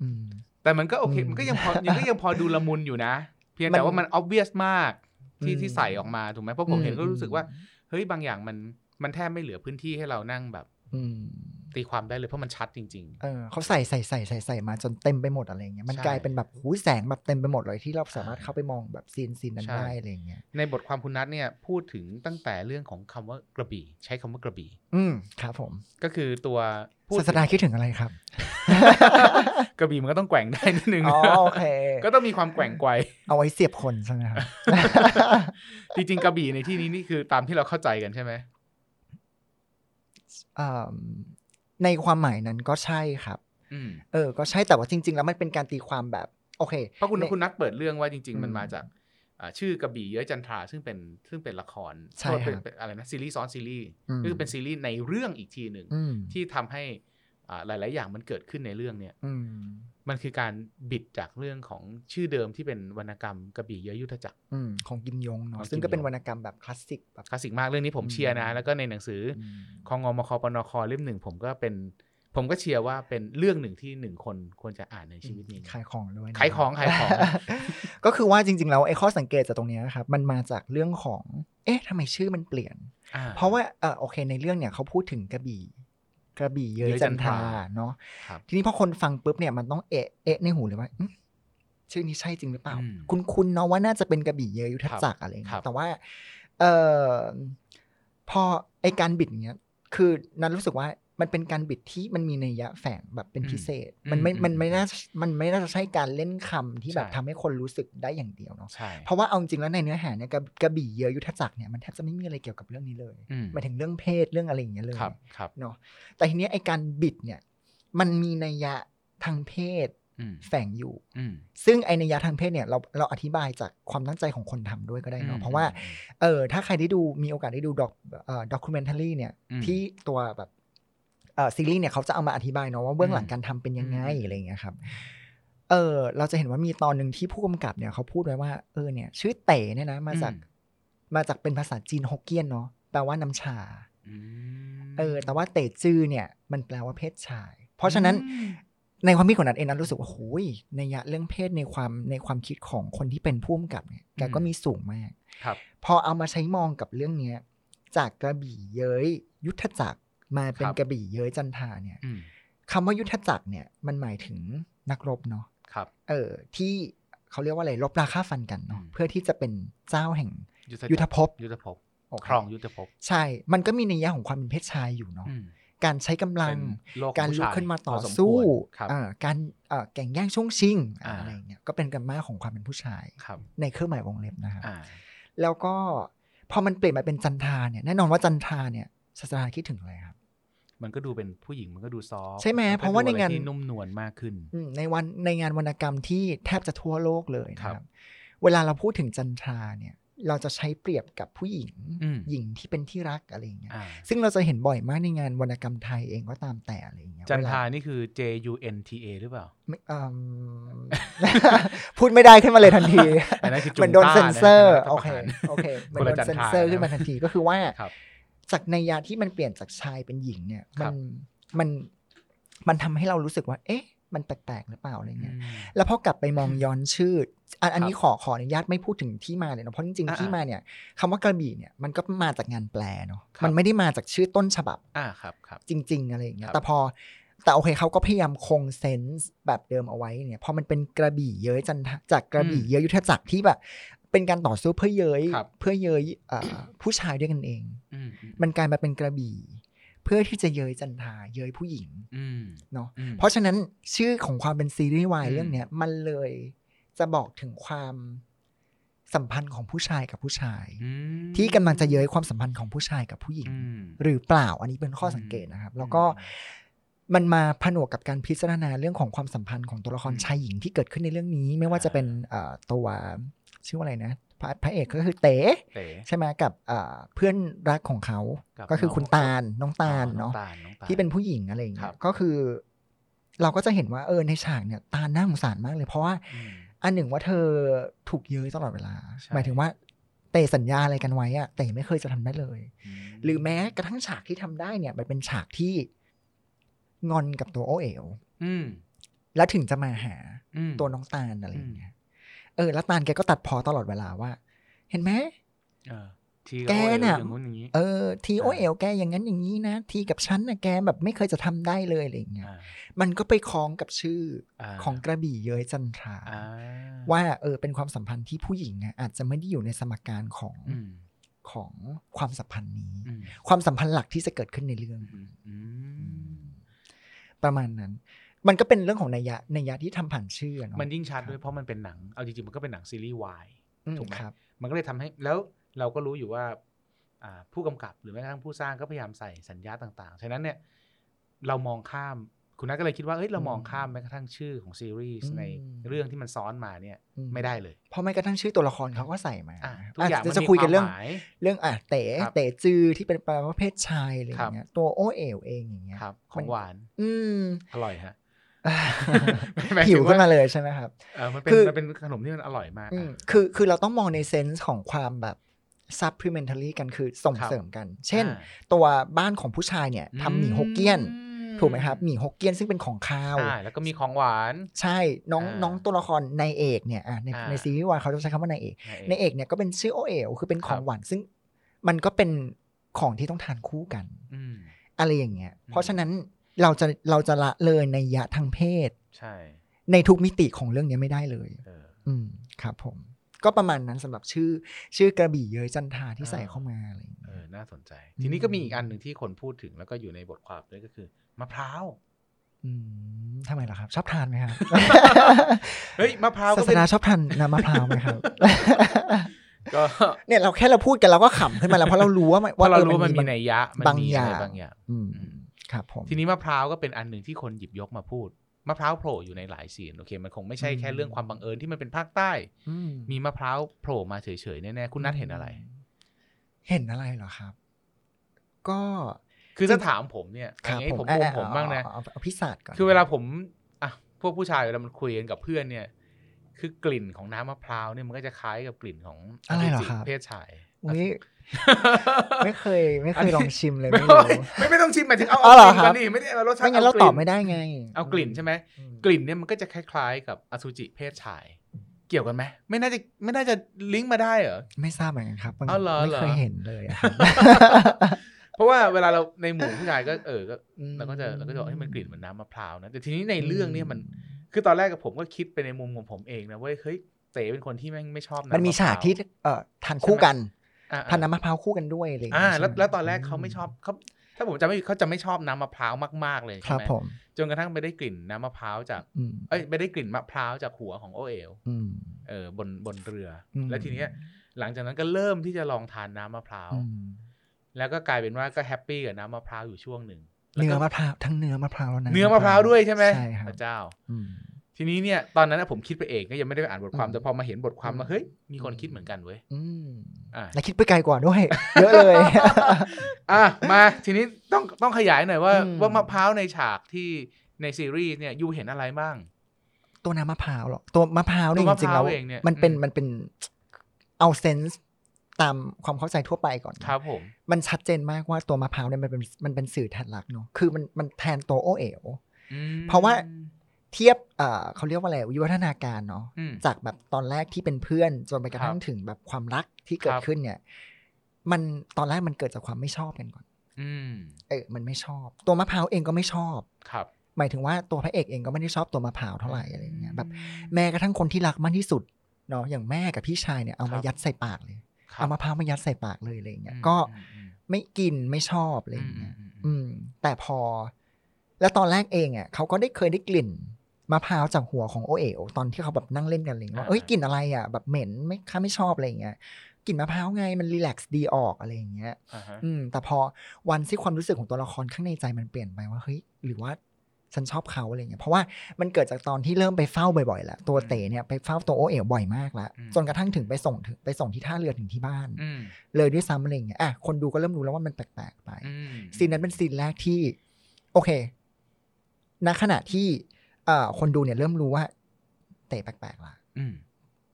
อืม แต่มันก็โอเคอืมมันก็ยังพอยังก็ยังพอดูละมุนอยู่นะ เพียงมันแต่ว่ามัน obvious มากที่อืมที่ใส่ออกมาถูกไหมเพราะผมเห็นอืมก็รู้สึกว่า เฮ้ยบางอย่างมันมันแทบไม่เหลือพื้นที่ให้เรานั่งแบบอืม ตีความได้เลยเพราะมันชัดจริงเออเขาใส่ใส่ใส่ใส่ใส่มาจนเต็มไปหมดอะไรเงี้ยมันใช่ กลายเป็นแบบหูยแสงแบบเต็มไปหมดเลยที่เราสามารถเข้าไปมองแบบซีนซีนนั้นใช่ได้อะไรเงี้ยๆในบทความคุณนัทเนี่ยพูดถึงตั้งแต่เรื่องของคำว่ากระบี่ ใช้คำว่ากระบี่ อืมครับผมก็คือตัวพูดศาสดาคิดถึงอะไรครับ กระบี่มันก็ต้องแกว่งได้นิดนึง อ๋อโอเค ก็ต้องมีความแกว่งไกว เอาไว้เสียบคนใช่ไหมครับ จริงๆกระบี่ในที่นี้นี่คือตามที่เราเข้าใจกันใช่ไหม อ่า ในความหมายนั้นก็ใช่ครับอืมเออ ก็ใช่แต่ว่าจริง ๆ แล้วมันเป็นการตีความแบบ โอเคเพราะคุณในคุณนัทเปิดเรื่องว่าจริงอืมๆมันมาจากอ่าชื่อกระบี่เย้ยจันทราซึ่งเป็นซึ่งเป็นละครใช่โทษเป็นครับเป็นอะไรนะซีรีส์ซ้อนซีรีส์อืมก็คือเป็นซีรีส์ในเรื่องอีกทีหนึ่งอืมที่ทำให้อ่า หลาย ๆ อย่างมันเกิดขึ้นในเรื่องเนี่ยอืมมันคือการบิดจากเรื่องของชื่อเดิมที่เป็นวรรณกรรมกระบี่เย้ยยุทธจักรอืมของกิมยงขอเนาะงซึ่งก็เป็นกิมยงวรรณกรรมแบบคลาสสิกแบบคลาสสิกมากเรื่องนี้ผมอืมเชียร์นะ แล้วก็ในหนังสืออืมของงมคปนคเล่มหนึ่งผมก็เป็นผมก็เชียร์ว่าเป็นเรื่องหนึ่งที่หนึ่งคนควรจะอ่านในชีวิตนี้ขายของด้วยนะขายของขายของ ก็คือว่าจริง ๆ แล้วไอ้ข้อสังเกตจากตรงเนี้ยครับ มันมาจากเรื่องของ เอ๊ะทำไมชื่อมันเปลี่ยนอ่เพราะว่าเออโอเค ในเรื่องเนี่ยเขาพูดถึงกระบี่ กระบี่เย้ยเย้ยจัจันนททราราเนาะครับทีนี้พอคนฟังปุ๊บเนี่ยมันต้องเอะเอะในหูเลยว่าอื้อชื่อนี้ใช่จริงหรือเปล่าอืมคุณคุณเนาะว่าน่าจะเป็นกระบี่เยยุทธจักรอะไรอย่างครัเงี้บยแต่ว่า เออพอไอการบิดเนี้ยคือนั้นรู้สึกว่า มันเป็นการบิดที่มันมีนัยยะแฝงแบบเป็นพิเศษ มันไม่อืมมันไม่น่า มันไม่น่าจะใช่การเล่นคำที่แบบใช่ทำให้คนรู้สึกได้อย่างเดียวเนาะใช่เพราะว่าเอาจริงๆแล้วในเนื้อหาเนี่ยกระกระบี่เยยุทธจักรเนี่ยมันแทบจะไม่มีอะไรเกี่ยวกับเรื่องนี้เลยอืมหมายถึงเรื่องเพศเรื่องอะไรอย่างเงี้ยเลยครับครับเนาะ แต่ทีเนี้ยไอการบิดเนี่ย มันมีนัยยะทางเพศอืมแฝงอยู่อืมซึ่งไอนัยยะทางเพศเนี่ยเราเราอธิบายจากความตั้งใจของคนทำด้วยก็ได้เนาะ เพราะว่าอืมเออถ้าใครได้ดูมีโอกาสได้ดูด็อกเอ่อด็อกิเมนทัลีเนี่ยอืมที่ตัวแบบเอ่อ ซีรีส์เนี่ยเขาจะเอามาอธิบายเนาะว่าเบื้องหลังอืมการทำเป็นยังไงอืมอะไรอย่างเงี้ยครับเออเราจะเห็นว่ามีตอนหนึ่งที่ผู้กำกับเนี่ยเขาพูดไว้ว่าเออเนี่ยชื่อเต๋เนี่ยนะมาจากอืมมาจากเป็นภาษาจีนฮกเกี้ยนเนาะแปลว่าน้ำชาอืมเออ แต่ว่าเตจื้อเนี่ย มันแปลว่าเพศชาย เพราะฉะนั้นอืมในความคิดของนัทเองนั้นรู้สึกว่าโอ้ยในยะเรื่องเพศในความในความคิดของคนที่เป็นผู้กำกับเนี่ยแกก็มีสูงมาก ครับ พอเอามาใช้มองกับเรื่องเนี้ย จากกระบี่เย้ยยุทธจักร มาเป็นครับกระบี่เย้ยจันทราเนี่ยอืมคำว่ายุทธจักรเนี่ยมันหมายถึงนักรบเนาะครับ เออที่เขาเรียกว่าอะไรรบราฆ่าฟันกันเนาะอืมเพื่อที่จะเป็นเจ้าแห่งยุทธยุทธภพยุทธภพโอเคครองยุทธภพใช่ มันก็มีในยยะของความเป็นเพศชายอยู่เนาะอืมการใช้กำลังเป็นโลกของการลุกผู้ชยขึ้นมาต่อพสมสู้ควรครับอ่าการเอ่อแก่งแย่งช่วงชิงอ่าอะไรอย่างเงี้ยก็เป็นกันมาของความเป็นผู้ชายครับในเครื่องหมายวงเล็บนะครับอ่าแล้วก็พอมันเปลี่ยนมาเป็นจันทราเนี่ยแน่นอนว่าจันทราเนี่ยศาสนาคิดถึงอะไรครับ มันก็ดูเป็นผู้หญิงมันก็ดูซอฟต์ใช่ไหมก็เพราะว่าดูอในงานที่นุ่มนวลมากขึ้นอืมในวันในงานวรรณกรรมที่แทบจะทั่วโลกเลยนะคครัรับบเวลาเราพูดถึงจันทราเนี่ยเราจะใช้เปรียบกับผู้หญิงอืมหญิงที่เป็นที่รักอะไรอย่างเงี้ยอ่าซึ่งเราจะเห็นบ่อยมากในงานวรรณกรรมไทยเองก็ตามแต่อะไรอย่างเงี้ย จันเวลทรานี่คือ J U N T A หรือเปล่าไม่อืมพูดไม่ได้ขึ้นมาเลยทันทีอันนั้นคือจุเหมือนโดนต้าเซนเซอร์นะโอเครัฐประหารโอเคเหมือนคนโดละนจันทราเซนเซอร์ขึ้นมาทันทีก็คือว่าครับ จากในยาที่มันเปลี่ยนจากชายเป็นหญิงเนี่ยครัมับนมันมันทำให้เรารู้สึกว่า เอ๊ะ มันแปลกๆหรือเปล่าอะไรเงี้ยอืมแล้วพอกลับไปมองย้อนชื่อ อันอันนี้ครับขอขออนุญาตไม่พูดถึงที่มาเลยเนาะเพราะจริงๆอ่าที่มาเนี่ยคำว่ากระบี่เนี่ยมันก็มาจากงานแปลเนาะครับมันไม่ได้มาจากชื่อต้นฉบับ อ่าครับครับ จริง ๆ อะไรอย่างเงี้ยครับแต่พอแต่โอเคเขาก็พยายามคงเซนส์แบบเดิมเอาไว้เนี่ยพอมันเป็นกระบี่เย้ยจันทะจากกระบี่เย้ยยุทธจักรที่แบบ เป็นการต่อสู้เพื่อเย้ยครับเพื่อเย้ยเอ่อผู้ชายด้วยกันเองอืมอืมมันกลายมาเป็นกระบี่ เพื่อที่จะเย้ยจันทราเย้ยผู้หญิงอืมเนาะอืมเพราะฉะนั้นชื่อของความเป็นซีรีส์วายอืมเรื่องเนี้ยมันเลยจะบอกถึงความสัมพันธ์ของผู้ชายกับผู้ชายอืมที่กำลังจะเย้ยความสัมพันธ์ของผู้ชายกับผู้หญิงอืมหรือเปล่าอันนี้เป็นข้อสังเกตนะครับ แล้วก็มันมาผนวกกับการพิจารณาเรื่องของความสัมพันธ์ของตัวละครอืมชายหญิงที่เกิดขึ้นในเรื่องนี้ ไม่ว่าจะเป็นเอ่อตัว ชื่อว่าอะไรนะพระพระเอกก็คือเต๋เต๋ใช่ไหมกับเอ่อเพื่อนรักของเขากับก็คือน้องคุณตาลน้องตาลอ๋อน้องเนาะตาลน้องตาลที่เป็นผู้หญิงอะไรอย่างคเงี้รัยบก็คือ เราก็จะเห็นว่าเออในฉากเนี่ยตาลน่าสงสารมากเลย เพราะว่าอืมอันหนึ่งว่าเธอถูกเย้ยตลอดเวลาใช่หมายถึงว่าเตะสัญญาอะไรกันไว้อะแต่ไม่เคยจะทำได้เลยมหรือแม้กระทั่งฉากที่ทำได้เนี่ย มันเป็นฉากที่งอนกับตัวโอเอ๋วอืมแล้วถึงจะมาหาอืมตัวน้องตาลอะไรอย่างเงี้ย เออแล้วตาลแกก็ตัดพอตลอดเวลาว่า เห็นไหมเออที่แกน่ะอย่างงู้นอย่างนี้เออทีโอเอลแกอย่างนั้นอย่างนี้นะ ทีกับฉันนะแกแบบไม่เคยจะทำได้เลยอะไรอย่างเงี้ยอ่ามันก็ไปคล้องกับชื่ออ่าของกระบี่เย้ยจันทราอ่าว่าเออเป็นความสัมพันธ์ที่ผู้หญิงอะอาจจะไม่ได้อยู่ในสมการของอืมของความสัมพันธ์นี้อืมความสัมพันธ์หลักที่จะเกิดขึ้นในเรื่องอืมอืมประมาณนั้น มันก็เป็นเรื่องของนัยยะนัยยะที่ทำผ่านชื่ออะเนาะมันยิ่งชัดด้วยเพราะมันเป็นหนังเอาจริงๆมันก็เป็นหนังซีรีส์วายอืมถูกไหมครับมันก็เลยทำให้แล้วเราก็รู้อยู่ว่าอ่าผู้กำกับหรือแม้กระทั่งผู้สร้างก็พยายามใส่สัญญาต่างๆ ฉะนั้นเนี่ยเรามองข้ามคุณนัทก็เลยคิดว่าเอ้ยเรามองข้ามแม้กระทั่งชื่อของซีรีส์ในเรื่องที่มันซ้อนมาเนี่ยอืไม่ได้เลย เพราะไม่กระทั่งชื่อตัวละครเขาก็ใส่มาอะอะทุกอย่างเดี๋มัยนวจะมีคุยกันวามเรื่องหมายเรื่องอะเต๋ครับเต๋จือที่เป็นแปลว่าเพศชายอะไรอครับย่างเงี้ยตัวโอเอ๋วเองอย่างเงี้ยครับขมัองหวาน อืมอร่อยฮะ หมายถึงหิวขึ้นว่ามาเลยใช่ไหมครับเออมันเป็นคือมันเป็นขนมที่มันอร่อยมากอืมอะคือคือเราต้องมองในเซนส์ของความแบบ supplementary กันคือส่งครับเสริมกัน เช่นอ่าตัวบ้านของผู้ชายเนี่ยทำหมี่ฮกเกี้ยนอืมถูกไหมครับหมี่ฮกเกี้ยนซึ่งเป็นของคาวใช่แล้วก็มีของหวาน ใช่น้องอ่าน้องตัวละครนายเอกเนี่ยอะในอ่าในซีรีส์วายเขาจะใช้คำว่านายเอกนั่นเองนายเอกเนี่ยก็เป็นชื่อโอเอ๋วคือเป็นของครับหวานซึ่งมันก็เป็นของที่ต้องทานคู่กันอืมอะไรอย่างเงี้ยอืมเพราะฉะนั้น เราจะเราจะละเลยในยะทางเพศ ใช่ ในทุกมิติของเรื่องนี้ไม่ได้เลยเอออืมครับผม ก็ประมาณนั้นสำหรับชื่อ ชื่อกระบี่เย้ยจันทราที่อ่าใส่เข้ามาอะไรอย่างเอเงี้ยอน่าสนใจอืมทีนี้ก็มีอีกอันหนึ่งที่คนพูดถึงแล้วก็อยู่ในบทความด้วยก็คือมะพร้าวอืมทำไมล่ะครับ ชอบทานไหมครับ เฮ้ยมะพร้าวศาก็สเป็นนาชอบทานน้ำมะพร้าวไหมครับ ก็ เนี่ยเราแค่เราพูดกันเราก็ขำขึ้นมาแล้วเพราะเรารู้ว่ามันเพราะเรารู้ออว่ามันมีนัยยะมันบางมีอย่าอะไรงบางอย่าง อืมอืม ครับผมทีนี้มะพร้าวก็เป็นอันหนึ่งที่คนหยิบยกมาพูดมะพร้าวโผล่อยู่ในหลายซีนโอเค มันคงไม่ใช่แค่เรื่องความบังเอิญที่มันเป็นภาคใต้อืมมีมะพร้าวโผล่มาเฉยๆแน่ๆคุณนัทเห็นอะไร เห็นอะไรเหรอครับ ก็คือถ้าถามผมเนี่ยคอันรับนี้ผมอะผมอะผมบ้างนะเอเอเอาพิศาจก่อนคือเวลาผมอะพวกผู้ชายเวลามันคุยกันกับเพื่อนเนี่ย คือกลิ่นของน้ำมะพร้าวเนี่ยมันก็จะคล้ายกับกลิ่นของอะไรเหรอจิครับเพศชายอุ๊ย ไม่เคย ไม่เคอันยนี้ลองชิมเลยไม่ไม่รู้ไม่ไม่ต้องชิมหมายถึงเอาอ๋อเอาเหรกอลิ่นครัก่อบนดิไม่ได้เอารสชาติไม่งั้นเรากลิ่ตอบไม่ได้ไง เอากลิ่นใช่ไหมอืมกลิ่นเนี่ยมันก็จะคล้ายๆ กับอสุจิเพศชาย เกี่ยวกันไหมไม่น่าจะไม่น่าจะลิงก์มาได้เหรอไม่ทราบเหมือนกันครับมันเอาเหรอไม่เหรอเคยเห็นเลยอะครับเพราะว่าเวลาเราในหมู่ผู้ชายก็เออก็อืมเราก็จะเราก็จะบอกให้ยมันกลิ่นเหมือนน้ำมะพร้าวนะแต่ทีนี้ในเรื่องเนี่ยมันคือตอนแรกกับผมก็คิดไปในมุมของผมเองนะเว้ยเฮ้ยเต๋เป็นคนที่แม่งไม่ชอบน้ำมันมีะพฉากร้วที่เอ่อทานคู่กัน อ่ทานน้ำมะพร้าวคู่กันด้วยอะไรอย่างอ่าเงี้ยแล้วใช่ไหมแล้วตอนแรกเขาไม่ชอบเขาถ้าผมจำไม่ผิดเขาจะไม่ชอบน้ำมะพร้าวมาก ๆ เลยคใช่รับไหมผมจนกระทั่งไปได้กลิ่นน้ำมะพร้าวจากอืมเอ้ยไปได้กลิ่นมะพร้าวจากหัวของโอเอลอืมเออบนบนเรืออมแล้วทีเนี้ย หลังจากนั้นก็เริ่มที่จะลองทานน้ำมะพร้าวอืมแล้วก็กลายเป็นว่าก็แฮปปี้กับน้ำมะพร้าวอยู่ช่วงหนึ่งแล้วเนื้ก็อมะพร้าวทั้งเนื้อมะพร้าวแล้วนะเนื้อมะพร้าวด้วยใช่ไหมใช่ครับพระเจ้าอืม ทีนี้เนี่ยตอนนั้นนะผมคิดไปเองก็ยังไม่ได้ไปอ่านบทความอืมแต่พอมาเห็นบทความอืมมาเฮ้ยมีคนคิดเหมือนกันเว้ยอืมอะและคิดไปไกลกว่าด้วยเยอะเลยอะมาทีนี้ต้องต้องขยายหน่อยว่าอืมว่ามะพร้าวในฉากที่ในซีรีส์เนี่ยยูเห็นอะไรบ้าง ตัวน้ำมะพร้าวหรอกตัวมะพร้าวเนี่ยตัวจมะพร้าวริงๆแล้วเองเนี่ยมันเป็นอืมมันเป็นเอาเซนส์ตามความเข้าใจทั่วไปก่อนนะครับผม มันชัดเจนมากว่าตัวมะพร้าวเนี่ยมันเป็นมันเป็นสื่อแทนหลักเนาะคือมันมันแทนตัวโอเอ๋วอืมเพราะว่า เทียบเอ่อเขาเรียกว่าอะไรวิวัฒนาการเนาะอืมจากแบบตอนแรกที่เป็นเพื่อนจนไปกระทั่งครับถึงแบบความรักที่เกิคดรับขึ้นเนี่ย มันตอนแรกมันเกิดจากความไม่ชอบกันก่อนอืมเออ มันไม่ชอบ ตัวมะพร้าวเองก็ไม่ชอบครับ หมายถึงว่าตัวพระเอกเองก็ไม่ได้ชอบตัวมะพร้าวเท่าไหร่อะไรเงี้ยแบบแม้กระทั่งคนที่รักมากที่สุดเนาะอย่างแม่กับพี่ชายเนี่ยเอาครัมาบยัดใส่ปากเลยครับเอามะพร้าวมายัดใส่ปากเลยอะไรเงี้ยอืมก็อืมอืมไม่กินไม่ชอบอะไรอืมเงี้ยอืมอืมอืม แต่พอ แล้วตอนแรกเองอะเขาก็ได้เคยได้กลิ่น มะพร้าวจากหัวของโอเอ๋วตอนที่เขาแบบนั่งเล่นกันอะไรเงี้ยว่าเอ้ยกลิ่นอะไรอะแบบเหม็นไม่ข้าไม่ชอบอะไรเงี้ยกลิ่นมะพร้าวไงมันรีแลกซ์ดีออกอะไรอย่างเงี้ยอ่าฮะอืม แต่พอวันที่ความรู้สึกของตัวละครข้างในใจมันเปลี่ยนไปว่าเฮ้ยหรือว่าฉันชอบเขาอะไรเงี้ย เพราะว่ามันเกิดจากตอนที่เริ่มไปเฝ้าบ่อยๆแล้วตัวเต๋เนี่ยไปเฝ้าตัวโอเอ๋วบ่อยมากแล้วจนกระทั่งถึงไปส่งถึงไปส่งที่ท่าเรือถึงที่บ้านอืมเลยด้วยซ้ำอะไรเงี้ยอะคนดูก็เริ่มรู้แล้วว่ามันแปลกๆไปอืมซีนนั้นเป็นซีนแรกที่ โอเคณขณะที่ เอ่อคนดูเนี่ยเริ่มรู้ว่า เตะแปลกๆละอืม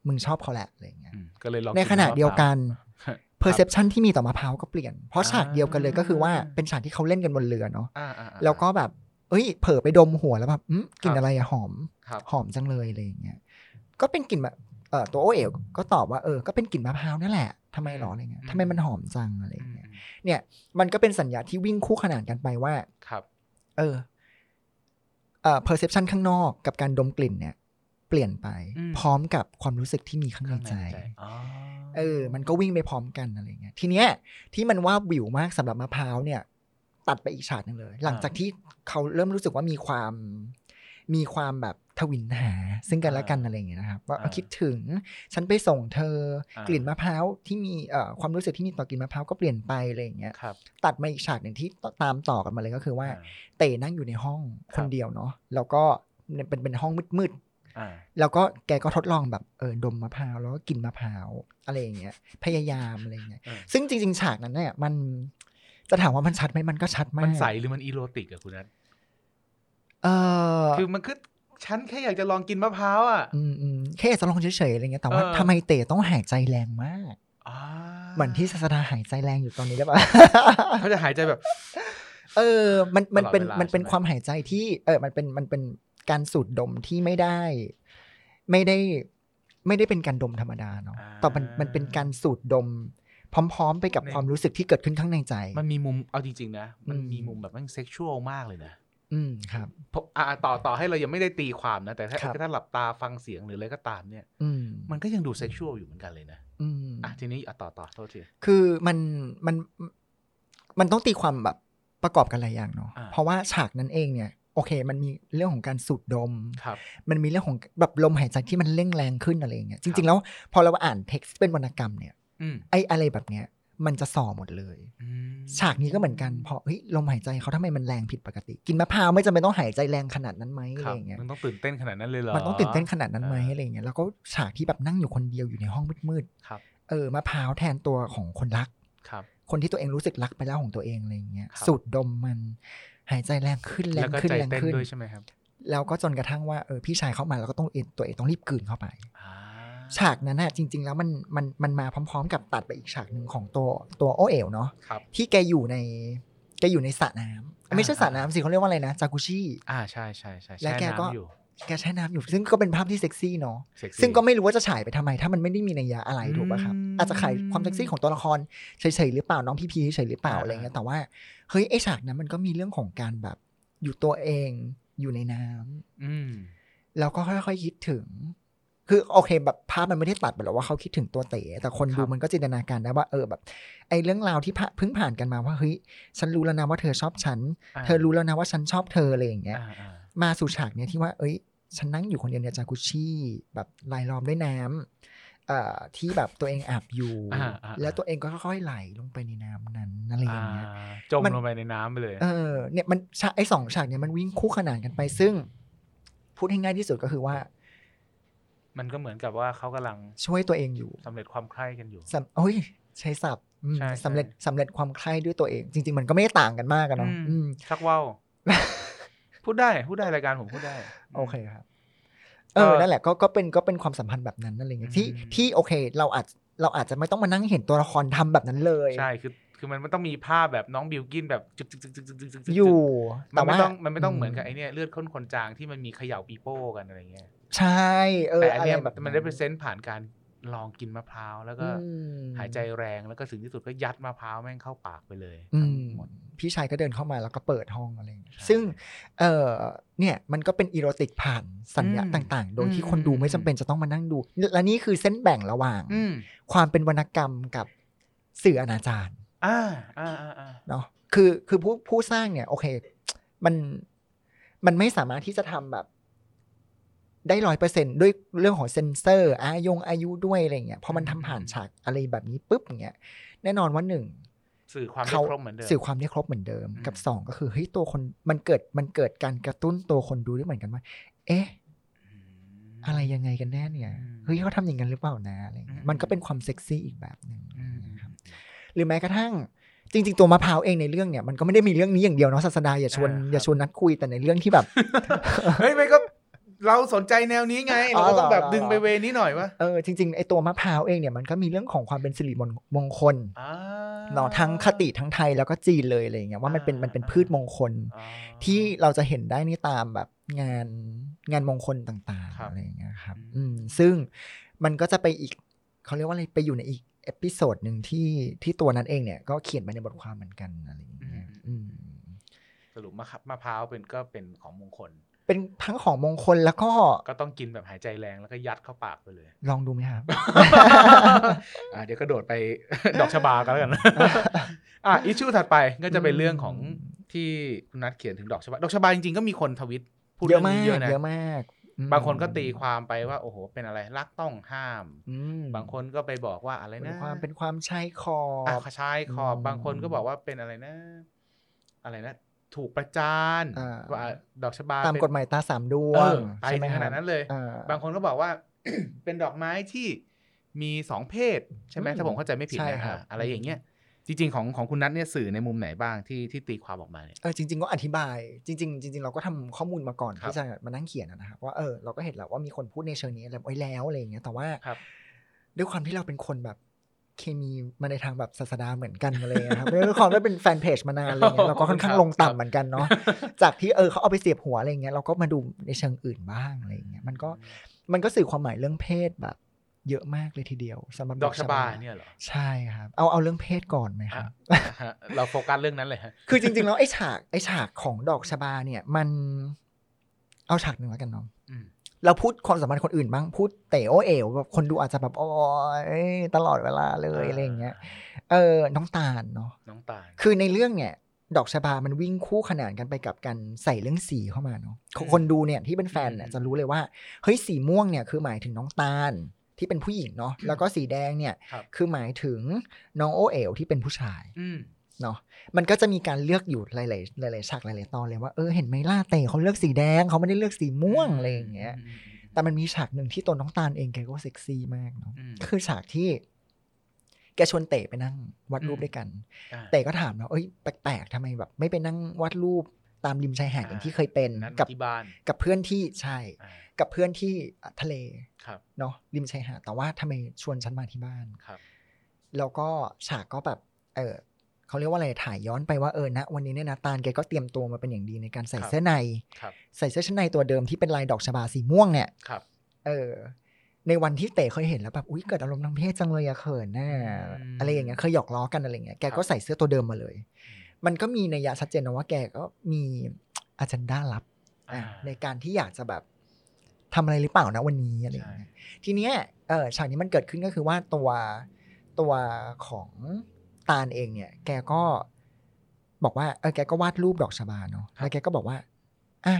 มึงชอบเขาแหละอะไรเงี้ยอืมก็เลยลองในขณะเดียวกันครับ perception ที่มีต่อมะพร้าวก็เปลี่ยน เพราะฉากเดียวกันเลยก็คือว่าเป็นฉากที่เขาเล่นกันบนเรือเนาะอ่าอ่าอ่าแล้วก็แบบ เอ้ย เผลอไปดมหัวแล้วแบบอืมกลิ่นอะไรอะหอมครับหอมจังเลยอะไรอย่างเงี้ยก็เป็นกลิ่นแบบเอ่อตัวโอเอ๋วก็ตอบว่าเออก็เป็นกลิ่นมะพร้าวนั่นแหละทำไมหรออะไรเงี้ยอืมทำไมมันหอมจังอะไรอืมเงี้ยเนี่ย มันก็เป็นสัญญาที่วิ่งคู่ขนานกันไปว่าครับ เออ เอ่อ perception ข้างนอกกับการดมกลิ่นเนี่ย เปลี่ยนไปอืมพร้อมกับความรู้สึกที่มีข้างในข้างในใจใจอ๋อเออ มันก็วิ่งไปพร้อมกันอะไรเงี้ยทีเนี้ยที่มันว่าวิวมากสำหรับมะพร้าวเนี่ย ตัดไปอีกฉากหนึ่งเลย หลังจากที่เขาเริ่มรู้สึกว่ามีความมีความแบบ ทวินหา ซึ่งกันและกันอะไรอย่างเงี้ยนะครับว่าเออคิดถึงฉันไปส่งเธอกลิ่นมะพร้าวที่มีเอ่อความรู้สึกที่มีต่อกลิ่นมะพร้าวก็เปลี่ยนไปอะไรอย่างเงี้ยครับตัดมาอีกฉากหนึ่งที่ตามต่อกันมาเลยก็คือว่าอ่าเต๋นั่งอยู่ในห้องคครับนเดียวเนาะแล้วก็เป็นเป็นห้องมืดๆอ่าแล้วก็แกก็ทดลองแบบเออดมมะพร้าวแล้วก็กินมะพร้าวอะไรอย่างเงี้ย พยายามอะไรอย่างเงี้ยเออซึ่งจริง ๆ ฉากนั้นเนี่ยมันจะถามว่ามันชัดไหมมันก็ชัดมาก มันใสหรือมันอีโรติกอะคุณนัทเออคือมันคือ ฉันแค่อยากจะลองกินมะพร้าวอะอืมอืมแค่อยากจะลองเฉยๆอะไรเงี้ยแต่ว่าเออทำไมเต๋ต้องหายใจแรงมากอ่าเหมือนที่ศาสดาหายใจแรงอยู่ตอนนี้ได้ปะเขาจะหายใจแบบ เออ มันมันเป็นตลอดเวลามันเป็นใช่ไหมความหายใจที่ เออ มันเป็นมันเป็นการสูดดมที่ไม่ได้ ไม่ได้ ไม่ได้เป็นการดมธรรมดาเนาะแต่มันมันเป็นการสูดดม พร้อมๆ ไปกับความรู้สึกที่เกิดขึ้นข้างในใจ มันมีมุมเอาจริงๆนะ มันอืมมีมุมแบบมันเซ็กชวลมากเลยนะ อืมครับเพราะอ่าต่อต่อให้เรายังไม่ได้ตีความนะ แต่ถ้าครับถ้าหลับตาฟังเสียงหรืออะไรก็ตามเนี่ย อืมมันก็ยังดูเซ็กชวลอยู่เหมือนกันเลยนะ อืมอะทีนี้อะต่อต่อโทษทีคือมันมันมันต้องตีความแบบประกอบกันหลายอย่างเนาะอ่าเพราะว่าฉากนั้นเองเนี่ยโอเค มันมีเรื่องของการสูดดมครับมันมีเรื่องของแบบลมหายใจที่มันเร่งแรงขึ้นอะไรอย่างเงี้ย จริง ๆ แล้วพอเราอ่านเท็กซ์เป็นวรรณกรรมเนี่ยอืมไอ้อะไรแบบเนี้ย มันจะส่อหมดเลยอืมฉากนี้ก็เหมือนกันพอเฮ้ยลมหายใจเขาทำไมมันแรงผิดปกติ กินมะพร้าวไม่จำเป็นต้องหายใจแรงขนาดนั้นไหมอะคไรรับอย่างเงี้ยมันต้องตื่นเต้นขนาดนั้นเลยเหรอมันต้องตื่นเต้นขนาดนั้นไหมอ่าอะไรอย่างเงี้ยแล้วก็ฉากที่แบบนั่งอยู่คนเดียวอยู่ในห้องมืดครับๆเออมะพร้าวแทนตัวของคนรักครับ คนที่ตัวเองรู้สึกรักไปแล้วของตัวเองอะไรอย่างเงี้ยครับสูดดมมันหายใจแรงขึ้นแรแล้วงก็ขึ้นใจแรงเต้นขึ้นด้วยใช่ไหมครับแล้วก็จนกระทั่งว่าเออพี่ชายเข้ามาแล้วก็ต้องเอ็นตัวเองต้องรีบกลืนเข้าไปอ่า ฉากนั้นน่ะจริง ๆ แล้วมันมันมันมาพร้อม ๆ กับตัดไปอีกฉากหนึ่งของตัวตัวโอเอ๋วเนาะครับที่แกอยู่ในแกอยู่ในสระน้ำไม่ใช่สระอ่าน้ำสิเขาเรียกว่าอะไรนะจากุชิอ่าใช่ใช่ใช่และช่แกก็น้ำอยู่แกใช้น้ำอยู่ ซึ่งก็เป็นภาพที่เซ็กซี่เนาะเซ็กซี่ซึ่งก็ไม่รู้ว่าจะฉายไปทำไม ถ้ามันไม่ได้มีนัยยะอะไรถูกป่ะครับอืมอาจจะขายความเซ็กซี่ของตัวละครเฉยๆหรือเปล่าน้องพีพีเฉยๆหรือเปล่าอ่าอะไรเงี้ยแต่ว่าเฮ้ยไอฉากนั้นมันก็มีเรื่องของการแบบอยู่ตัวเองอยู่ในน้ำอืมแล้วก็ค่อยๆคิดถึง คือโอเคแบบภาพมันไม่ได้ตัดไปหรอกว่าเขาคิดถึงตัวเต๋แต่คนครับดูมันก็จินตนาการได้ว่าเออแบบไอเรื่องราวที่ผ่าเพิ่งผ่านกันมาว่าเฮ้ยฉันรู้แล้วนะว่าเธอชอบฉันาเธอรู้แล้วนะว่าฉันชอบเธออะไรอย่างเงี้ยอ่าอ่ามาสู่ฉากเนี้ยที่ว่าเอ้ย ฉันนั่งอยู่คนเดียวในจากุชี่แบบลายล้อมด้วยน้ำเอ่อที่แบบตัวเองอาบอยู่อ่าอ่าแล้วตัวเองก็ค่อยๆไหลลงไปในน้ำนั้นอะไรอย่างเงี้ยอ่าจมมันลงไปในน้ำไปเลย เออเนี่ยมันฉากไอ้สองฉากเนี่ยมันวิ่งคู่ขนานกันไปซึ่งพูดให้ง่ายที่สุดก็คือว่า มันก็เหมือนกับว่าเขากำลังช่วยตัวเองอยู่สำเร็จความใคร่กันอยู่โอ้ยใช้ศัพท์สำเร็จสำเร็จความใคร่ด้วยตัวเอง จริง ๆ มันก็ไม่ได้ต่างกันมากกันเนาะชักว่าวพูดได้พูดได้รายการผมพูดได้ โอเคครับ เออนั่นแหละก็ก็เป็นก็เป็นความสัมพันธ์แบบนั้นนั่นเองที่ที่โอเค เราอาจเราอาจจะไม่ต้องมานั่งเห็นตัวละครทำแบบนั้นเลยใช่คือคือมันไม่ต้องมีภาพแบบน้องบิวกินแบบจึกจึกจึกจึกจึกอยู่มันไม่ต้องมันไม่ต้องเหมือนกับไอเนี้ยเลือดข้นคนจางที่มันมีเขย่าปีโป้กันอะไรเงี้ย ใช่เออแต่อันอะไรเนี้ยแบบมันได้เปอร์เซ็นต์ผ่านการลองกินมะพร้าวแล้วก็อืมหายใจแรงแล้วก็ถึงที่สุดก็ยัดมะพร้าวแม่งเข้าปากไปเลยอืทั้งมหมดพี่ชายก็เดินเข้ามาแล้วก็เปิดห้องอะไรอย่างเงี้ยใช่ซึ่งเออเนี่ยมันก็เป็นอีโรติกผ่านสัญญาอืมต่างๆ โดยที่อืมคนดูอืมไม่จำเป็นจะต้องมานั่งดู และนี่คือเส้นแบ่งระหว่างอืมความเป็นวรรณกรรมกับสื่ออนาจารอ่าอ่าอ่าอ่าเนาะคือคือผู้ผู้สร้างเนี่ย โอเค มันมันไม่สามารถที่จะทำแบบ ได้ร้อยเปอร์เซ็นด้วยเรื่องของเซนเซอร์อายงอายุด้วยอะไรเงี้ยพอมันทำผ่านฉากอะไรแบบนี้ปุ๊บอย่างเงี้ยแน่นอนว่าหนึ่งสื่อความได้เขาครบเหมือนเดิมสื่อความได้ครบเหมือนเดิมอืมกับสองก็คือเฮ้ยตัวคนมันเกิดมันเกิดการกระตุ้นตัวคนดูด้วยเหมือนกันว่า เอ๊ะมอะไรยังไงกันแน่เนี่ยอืมเฮ้ยเขาทำอย่างนั้นหรือเปล่านะอะไรเงี้ยอืมมันก็เป็นความเซ็กซี่อีกแบบหนึ่งอืมนะครับหรือแม้กระทั่งจริงๆตัวมะพร้าวเองในเรื่องเนี่ยมันก็ไม่ได้มีเรื่องนี้อย่างเดียวเนาะศาสดาอย่าชวนอ่าครับอย่าชวนนัดคุยแต่ในเรื่องที่แบบเฮ้ยไม่ก็ เราสนใจแนวนี้ไงอ๋เราอก็ต้องแบบเหรอดึงไปเวนี้หน่อยวะเออจริงๆไอตัวมะพร้าวเองเนี่ยมันก็มีเรื่องของความเป็นสิริมงมงคลอ่าเนาะทั้งคติทั้งไทยแล้วก็จีนเลยอะไรอย่างเงี้ยว่ามันเป็นอ่ามัมันเป็นพืชมงคลอ๋อที่เราจะเห็นได้นี่ตามแบบงานงานมงคลต่างครัๆบอะไรอย่างเงี้ยครับอืมอืมซึ่งมันก็จะไปอีกเขาเรียกว่าอะไรไปอยู่ในอีก episode หนึ่งที่ที่ตัวนั้นเองเนี่ยก็เขียนไปในบทความเหมือนกันอะไรอย่างเงี้ยอืมสรุปมะครับมะพร้าวเป็นก็เป็นของมงคล เป็นทั้งของมงคลแล้วก็ก็ต้องกินแบบหายใจแรงแล้วก็ยัดเข้าปากไปเลย ลองดูไหมครับ อะเดี๋ยวก็โดดไปดอกชบากันแล้วกันอะ issue ถัดไปก็จะเป็นเรื่องของที่คุณนัทเขียนถึงดอกชบาดอกชบาจริงๆก็มีคนทวิตพูดเยเรื่อะองมานี้กเยอะนะเยอะมากอืมบางคนก็ตีความไปว่า โอ้โห เป็นอะไรรักต้องห้ามอืมบางคนก็ไปบอกว่าอะไรเป็นนะความเป็นความชายคออะบชายขอบอืมบางคนก็บอกว่าเป็นอะไรนะ อะไรนะ ถูกประจานอ่าว่าดอกชบาตามเป็นกฎหมายตาสามดวเองอไปใช่ไหมถึงคขรับนาดนั้นเลยอ่าบางคนก็บอกว่าเป็นดอกไม้ที่มีสองเพศ ใช่ไหมอืมถ้าผมเข้าใจไม่ผิดใช่นะครับอะอะไรอย่างเงี้ยจริง ๆ ของของคุณนัทเนี่ยสื่อในมุมไหนบ้างที่ที่ตีความออกมาเนี่ยเออจริง ๆ ก็อธิบาย จริง ๆ จริง ๆ เราก็ทำข้อมูลมาก่อนครับที่จะมานั่งเขียนอะนะครับว่าเออเราก็เห็นแล้วว่ามีคนพูดในเชิงนี้แล้วไว้แล้วอะไรอย่างเงี้ยแต่ว่าครับด้วยความที่เราเป็นคนแบบ เคมีมาในทางแบบศาสนาเหมือนกันอะไรเลยครับด้วยความที่เป็นแฟนเพจมานานอะไรเงี้ยเราก็ค่อนข้างลงต่ำเหมือนกันเนาะจากที่เออเขาเอาไปเสียบหัวอะไรเงี้ยเราก็มาดูในเชิงอื่นบ้างอะไรเงี้ยมันก็มันก็สื่อความหมายเรื่องเพศแบบ เยอะมากเลยทีเดียวสำหรับดอกชบาเนี่ยเหรอใช่ครับเอาเอาเรื่องเพศก่อนไหมคอะรับฮะเราโฟกัสเรื่องนั้นเลยฮะคือจริงๆแล้วไอ้ฉากไอ้ฉากของดอกชบาเนี่ย มันเอาฉากหนึ่งแล้วกันเนาะอืม เราพูดความสัมพันธ์คนอื่นบ้างพูดเต๋อเอ๋วแบบคนดูอาจจะแบบโอ้ยตลอดเวลาเลยอะไรอย่างเงี้ย เออ น้องตาลเนาะน้องตาลคือในเรื่องเนี่ย ดอกชบามันวิ่งคู่ขนานกันไปกับการใส่เรื่องสีเข้ามาเนาะอืมคนดูเนี่ยที่เป็นแฟนเนี่ยอืมจะรู้เลยว่าเฮ้ยสีม่วงเนี่ยคือหมายถึงน้องตาลที่เป็นผู้หญิงเนาะแล้วก็สีแดงเนี่ยครับคือหมายถึงน้องโอเอ๋วที่เป็นผู้ชายอืม เนาะมันก็จะมีการเลือกอยู่หลายๆหลายๆฉากหลายๆตอนเลยว่าเออเห็นไหมล่าเตเขาเลือกสีแดงเขาไม่ได้เลือกสีม่วงอะไรอย่างเงี้ยมแต่มันมีฉากหนึ่งที่ตัวน้องตาลเองแกก็เซ็กซี่มากเนาะอืมก็คือฉากที่แกชวนเต๋ไปนั่งวาดรูปอืมด้วยกันอะเต๋ก็ถามนะเอ้ยแปลกๆทำไมแบบ ไม่ไปนั่งวาดรูปตามริมชายหาดอย่างที่เคยเป็นนัดกับที่บ้านกับเพื่อนที่ใช่อ่ากับเพื่อนที่ทะเลครับเนาะริมชายหาดแต่ว่าทำไมชวนฉันมาที่บ้านครับ แล้วก็ฉากก็แบบ เออ เขาเรียกว่าอะไรถ่ายย้อนไปว่าเออนะวันนี้เนี่ยนะตาลแกก็เตรียมตัวมาเป็นอย่างดีในการใส่ครับเสื้อในครับใส่เสื้อชั้นในตัวเดิมที่เป็นลายดอกชบาสีม่วงเนี่ยครับเออ ในวันที่เต๋เคยเห็นแล้วแบบอุ้ยเกิดอารมณ์ทางเพศจังเลยอะเขินน่ะอืมอะไรอย่างเงี้ยเคยหยอกล้อกันอะไรเงี้ยแกคก็รับใส่เสื้อตัวเดิมมาเลย มันก็มีนัยยะชัดเจนนะว่าแกก็มีอาจารย์ด้าลับอ่าอะในการที่อยากจะแบบทำอะไรหรือเปล่านะวันนี้อะไรอย่างใช่เงี้ยทีเนี้ยเออฉากนี้มันเกิดขึ้นก็คือว่าตัวตัวของ ตาลเองเนี่ย แกก็บอกว่าเออแกก็วาดรูปดอกชบาเนาะแล้วแกก็บอกว่าอะ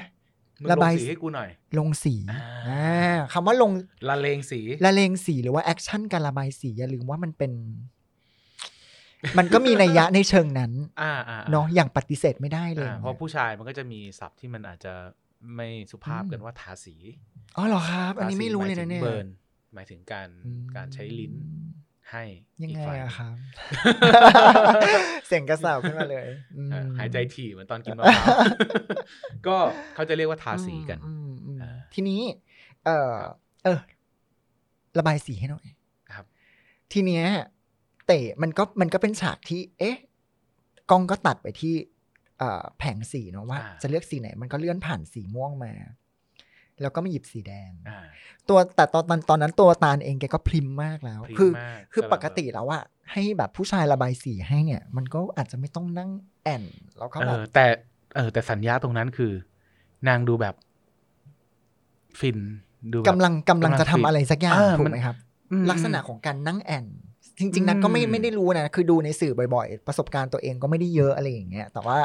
มึงระลงบายสีให้กูหน่อย ลงสีอ่าอ่าคำว่าลงละเลงสีละเลงสีหรือว่าแอคชั่นการระบายสีอย่าลืมว่ามันเป็น มันก็มีนัยยะในเชิงนั้นอ่าอ่าเนาะอย่างปฏิเสธไม่ได้เลยอ่าเพราะผู้ชายมันก็จะมีศัพท์ที่มันอาจจะไม่สุภาพกันว่าทาสีอ๋อเหรอครับ อันนี้ทาสีไม่รู้เลยนะหมาถึงเนี่ยเบิร์นหมายถึงการอืมการใช้ลิ้น ให้ยังอีกไงฝ่ายหนึ่อะงครับ เสียงกระสาวขึ้นมาเลยอืมอ่าหายใจถี่เหมือนตอนกินมะพร้าวก็เขาจะเรียกว่าทาสีกันอืมอืมอ่าทีนี้ เออเออ ระบายสีให้หน่อยครับ ทีเนี้ย เตะมันก็มันก็เป็นฉากที่ เอ๊ะกล้องก็ตัดไปที่เอ่อแผงสีเนาะว่าอ่า จะเลือกสีไหน มันก็เลื่อนผ่านสีม่วงมา แล้วก็มาหยิบสีแดงอ่าตัวแต่ตอนตอนตอนนั้นตัวตาลเองแกก็พริมมากแล้วพริ้มคือมากคือกำลังปกติแล้วอะให้แบบผู้ชายระบายสีให้เนี่ย มันก็อาจจะไม่ต้องนั่งแอนแล้วก็เอแบบอแต่เออแต่สัญญาตรงนั้นคือ นางดูแบบ ฟินดูแบบกำลังกำลังจะทำกำลังฟินอะไรสักอย่างเออถูกมันไหมครับอืมลักษณะของการนั่งแอ่น จริงๆนั้นก็ไม่อืมไม่ได้รู้นะ คือดูในสื่อบ่อยๆ ประสบการณ์ตัวเองก็ไม่ได้เยอะอะไรอย่างเงี้ย แต่ว่า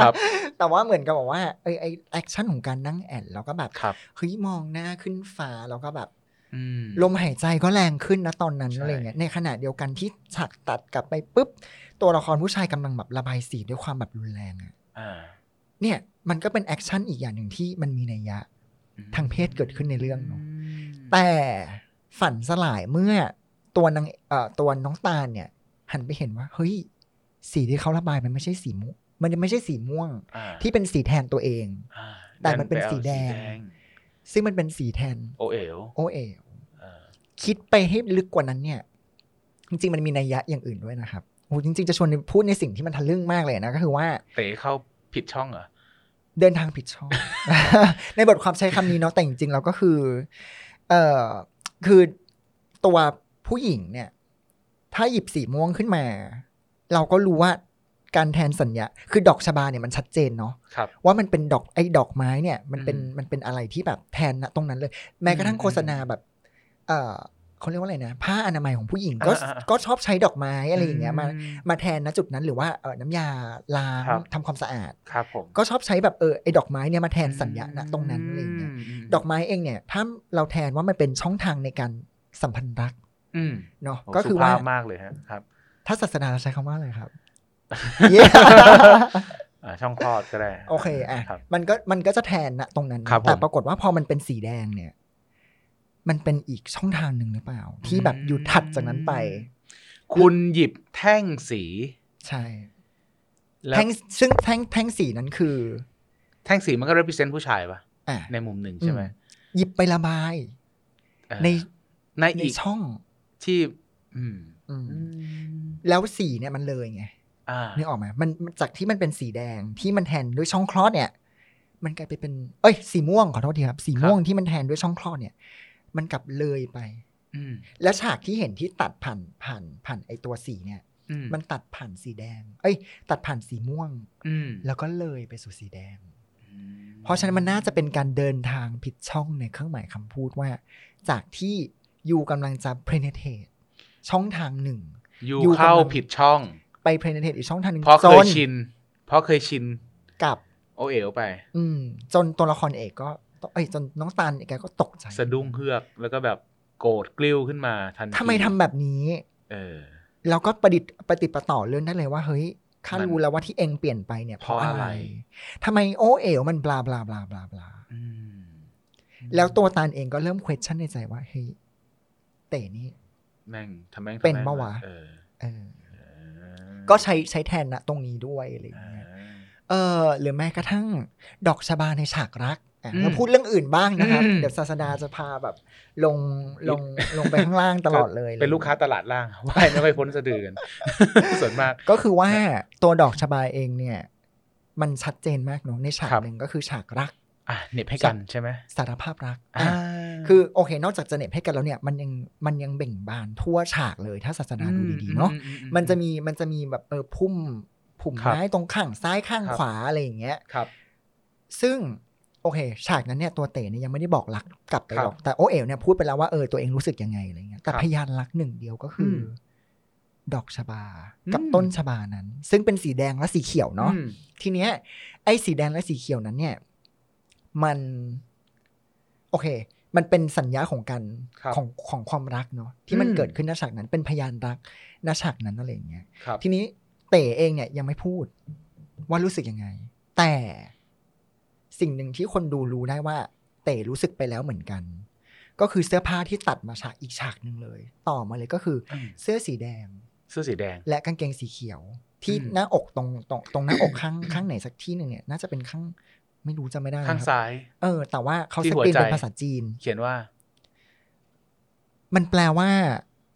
ครับแต่ว่าเหมือนกับบอกว่าไอไอ action ของการนั่งแอ่นแล้วก็แบบครับเฮ้ยมองหน้าขึ้นฟ้าแล้วก็แบบอืมลมหายใจก็แรงขึ้นนะตอนนั้นใช่อะไรเงี้ยในขณะเดียวกันที่ฉากตัดกลับไปปุ๊บ ตัวละครผู้ชายกำลังแบบระบายสีด้วยความแบบรุนแรงอะอ่าเนี่ยมันก็เป็น action อีกอย่างหนึ่งที่มันมีนัยยะอืมทางเพศเกิดขึ้นในเรื่องเนาะอืมแต่ฝันสลายเมื่อ ตัวนางเอ่อตัวน้องตาลเนี่ย หันไปเห็นว่า เฮ้ย สีที่เขาระบายมันไม่ใช่สีม่วงมันไม่ใช่สีม่วง อ่าที่เป็นสีแทนตัวเอง อ่าแต่มันเป็นดัสีแดงไปเอาซึ่งมันเป็นสีแทน โอ้เอ๋วโอ้เอ๋วอ่าคิดไปให้ลึกกว่านั้นเนี่ย จริง ๆ มันมีนัยยะอย่างอื่นด้วยนะครับโอ้จริง ๆ จะชวนพูดในสิ่งที่มันทะลึ่งมากเลยนะ ก็คือว่า เต๋เข้าผิดช่องเหรอ เดินทางผิดช่อง ในบทความใช้คำนี้เนาะแต่จริงๆเราก็คือ เอ่อคือตัว ผู้หญิงเนี่ย ถ้าหยิบสีม่วงขึ้นมา เราก็รู้ว่าการแทนสัญญา คือดอกชบาเนี่ยมันชัดเจนเนาะครับว่ามันเป็นดอกไอ้ดอกไม้เนี่ย มันเป็นอืมมันเป็นอะไรที่แบบแทนนะตรงนั้นเลย แม้กระทั่งอืมโฆษณาแบบ เออเขาเรียกว่าอะไรนะ ผ้าอนามัยของผู้หญิงก็อ่าอ่าก็ชอบใช้ดอกไม้อะไรอย่างเงี้ยมาอืมาแทนนะจุดนั้นหรือว่าเออน้ำยาล้างครับทำความสะอาดครับผมก็ชอบใช้แบบเออไอ้ดอกไม้เนี่ยมาแทนสัญญาณตรงนั้นอะไรอย่างเงี้ยมดอกไม้เองเนี่ย ถ้าเราแทนว่ามันเป็นช่องทางในการสัมพันธ์รักอืม เนาะโอ้ก็คือสุว่าภพมากเลยฮะครับ ถ้าศาสนาเราใช้คำว่าอะไรครับอ่าช่องคลอดก็ได้ โอเคอะครับมันก็มันก็จะแทนนะตรงนั้นนะครับผมแต่ปรากฏว่าพอมันเป็นสีแดงเนี่ย มันเป็นอีกช่องทางหนึ่งหรือเปล่า ที่แบบอยู่ถัดจากนั้นไป คุณหยิบแท่งสี ใช่แล้วแท่งซึ่งแท่งแท่งสีนั้นคือ แท่งสีมันก็ represent ผู้ชายปะอะในมุมหนึ่งใช่ไหมอืมหยิบไประบายเออในในในอีกช่อง ที่อืมอืม อืมแล้วสีเนี่ยมันเลยไงอ่านึกออกไหมมันมันจากที่มันเป็นสีแดงที่มันแทนด้วยช่องคลอดเนี่ย มันกลายไปเป็น เอ้ย สีม่วงขอโทษทีครับ สีม่วงที่มันแทนด้วยช่องคลอดเนี่ย มันกลับเลยไป อืม และฉากที่เห็นที่ตัดผ่านผ่านผ่านไอตัวสีเนี่ย อืมมันตัดผ่านสีแดง เอ้ย ตัดผ่านสีม่วง อืมแล้วก็เลยไปสู่สีแดงอืมเพราะฉะนั้นมันน่าจะเป็นการเดินทางผิดช่องในเครื่องหมายคำพูดว่า จากที่ ยูกำลังจะ penetrate ช่องทางหนึ่งอยู่อยู่เข้ากำลังผิดช่องไป penetrate อีกช่องทางหนึ่งเพราะจเคยนชิน เพราะเคยชินกับโอเอ๋วไป อืม จนตัวละครเอกก็เอ้ยจนน้องตันแกก็ตกใจ สะดุ้งเฮือกแล้วก็แบบโกรธกลิ้วขึ้นมาทันทีทำไมทำแบบนี้ เออแล้วก็ประดิษฐ์ประติดประต่อเรื่องได้เลยว่า เฮ้ยข้ามันรู้แล้วว่าที่เองเปลี่ยนไปเนี่ย เพราะเพราะอะอะไรไรทำไมโอเอ๋วมันบลาบลาบลาบลาบลาอืมแล้วตัวตาลเองก็เริ่ม question ในใจว่าเฮ้ย เต๋นี่แม่งทำแม่งทำเป็นแม่งปะวะเออเออเออก็ใช้ใช้แทนนะตรงนี้ด้วยอะไรอย่างอ่าเงี้ยเออหรือแม้กระทั่งดอกชบาในฉากรักอะอืมเราพูดเรื่องอื่นบ้างนะครับอืมเดี๋ยวศาสดาจะพาแบบ ลงลงลงไปข้างล่างตลอดเลย เป็นลูกค้าตลาดล่างว่ายไม่ค่อยพ้นสะดือกันส่วนมาก ก็คือว่าตัวดอกชบาเองเนี่ย มันชัดเจนมากเนอะในฉากครับหนึ่งก็คือฉากรัก อะเหน็บให้กันใช่ไหมสารภาพรักอ่าอะคือโอเค นอกจากจะเหน็บให้กันแล้วเนี่ย มันยังมันยังเบ่งบานทั่วฉากเลยถ้าศาสนาดูดีๆเนาะอือือืมันจะมีมันจะมีแบบเออพุ่มผุ่มครับไม้ตรงข้างซ้ายข้างครับขวาอะไรอย่างเงี้ยครับ ซึ่งโอเค ฉากนั้นเนี่ยตัวเต๋เนี่ยยังไม่ได้บอกรักกลับไปครับหรอกแต่โอเอ๋วเนี่ยพูดไปแล้วว่าเออตัวเองรู้สึกยังไงอะไรเงี้ยแต่ครับพยานรักหนึ่งเดียวก็คืออมดอกชบา กับอืมต้นชบานั้น ซึ่งเป็นสีแดงและสีเขียวเนาะอืมทีเนี้ยไอ้สีแดงและสีเขียวนั้นเนี่ย มัน โอเค มันเป็นสัญญาของกันครับของของความรักเนาะที่มันอืมเกิดขึ้นณฉากนั้นเป็นพยานรักณฉากนั้นอะไรอย่างเงี้ยครับทีนี้เต๋เองเนี่ยยังไม่พูด ว่ารู้สึกยังไง แต่สิ่งหนึ่งที่คนดูรู้ได้ว่า เต๋รู้สึกไปแล้วเหมือนกัน ก็คือเสื้อผ้าที่ตัดมาฉากอีกฉากหนึ่งเลย ต่อมาเลยก็คืออมเสื้อสีแดง เสื้อสีแดง และกางเกงสีเขียวที่อืมหน้าอกตรงตรงตรงหน้าอกข้างข้างไหนสักที่หนึ่งเนี่ย น่าจะเป็นข้าง ไม่รู้จะไม่ได้ข้างนะครับซ้าย เออ แต่ว่าเขาที่สหัวกรีนใจเป็นภาษาจีน เขียนว่า มันแปลว่า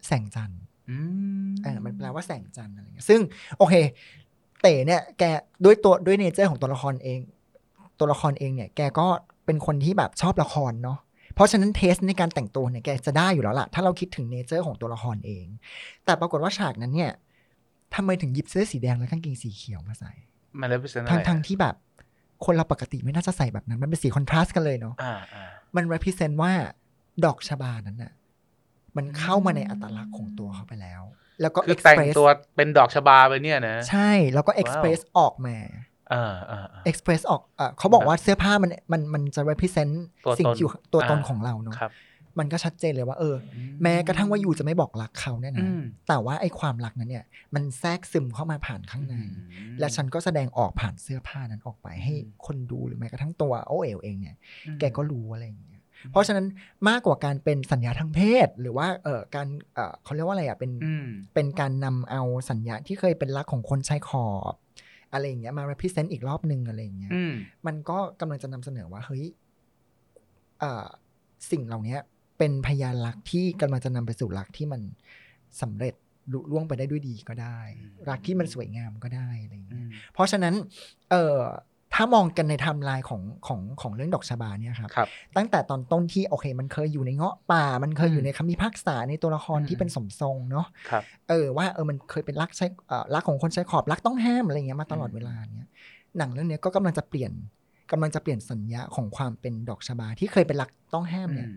แสงจันทร์อืมเออมันแปลว่าแสงจันทร์อะไรเงี้ยซึ่ง โอเค เต๋เนี่ย แกด้วยตัวด้วยเนเจอร์ของตัวละครเอง ตัวละครเองเนี่ย แกก็เป็นคนที่แบบชอบละครเนาะเพราะฉะนั้นเทสในการแต่งตัวเนี่ยแกจะได้อยู่แล้วล่ะ ถ้าเราคิดถึงเนเจอร์ของตัวละครเอง แต่ปรากฏว่าฉากนั้นเนี่ยทำไมถึงหยิบเสื้อสีแดงและกางเกงสีเขียวมาใส่มันเลยเป็นอะไรทั้งทั้งที่แบบ คนเราปกติไม่น่าจะใส่แบบนั้น มันเป็นสีคอนทราสต์กันเลยเนาะอ่าอ่ามัน represent ว่าดอกชบานั้นน่ะมันเข้ามาในอัตลักษณ์ของตัวเขาไปแล้ว แล้วก็คือแต่ง express ตัวเป็นดอกชบาไปเนี่ยนะ ใช่ แล้วก็ express ออกมาอ่าอ่าอ่า express ออกเอ่อเขาบอกว่าเสื้อผ้ามันมันมันจะ represent ตัวตนสิ่งที่อยู่ตัวตนอ่าของเราเนาะครับ มันก็ชัดเจนเลยว่า เออ แม้กระทั่งว่ายูจะไม่บอกรักเขาเนี่ยอืนะมแต่ว่าไอ้ความรักนั้นเนี่ย มันแทรกซึมเข้ามาผ่านข้างใน และฉันก็แสดงออกผ่านเสื้อผ้านั้นออกไป ให้อืมคนดูหรือแม้กระทั่งตัวโอเอ๋วเองเนี่ยอืมแกก็รู้อะไรอย่างเงี้ยเพราะฉะนั้นมากกว่าการเป็นสัญญาทางเพศ หรือว่าเออการเออเขาเรียกว่าอะไรอะเป็นอืมเป็นการนำเอาสัญญะที่เคยเป็นรักของคนชายขอบอะไรอย่างเงี้ยมา represent อีกรอบหนึ่งอะไรอย่างเงี้ยอืมมันก็กำลังจะนำเสนอว่าเฮ้ยเอ่อสิ่งเหล่านี้ เป็นพยานรักที่กำลังจะนำไปสู่รักที่มันสำเร็จลุล่วงไปได้ด้วยดีก็ได้ รักที่มันสวยงามก็ได้อะไรอย่างเงี้ยอืมเพราะฉะนั้น เออถ้ามองกันในไทม์ไลน์ของของของเรื่องดอกชบาเนี่ยครับครับตั้งแต่ตอนต้นที่โอเค มันเคยอยู่ในเงาะป่า มันเคยอยู่อืมในคำพิพากษาในตัวละครอืมที่เป็นสมทรงเนาะครับเออว่าเออมันเคยเป็นรักใช้เอ่อรักของคนใช้ขอบรักต้องห้ามอะไรเงี้ยมาตลอดอืมเวลาเนี้ยหนังเรื่องเนี้ยก็กำลังจะเปลี่ยน กำลังจะเปลี่ยนสัญญาของความเป็นดอกชบาที่เคยเป็นรักต้องห้ามอืเนี่ยม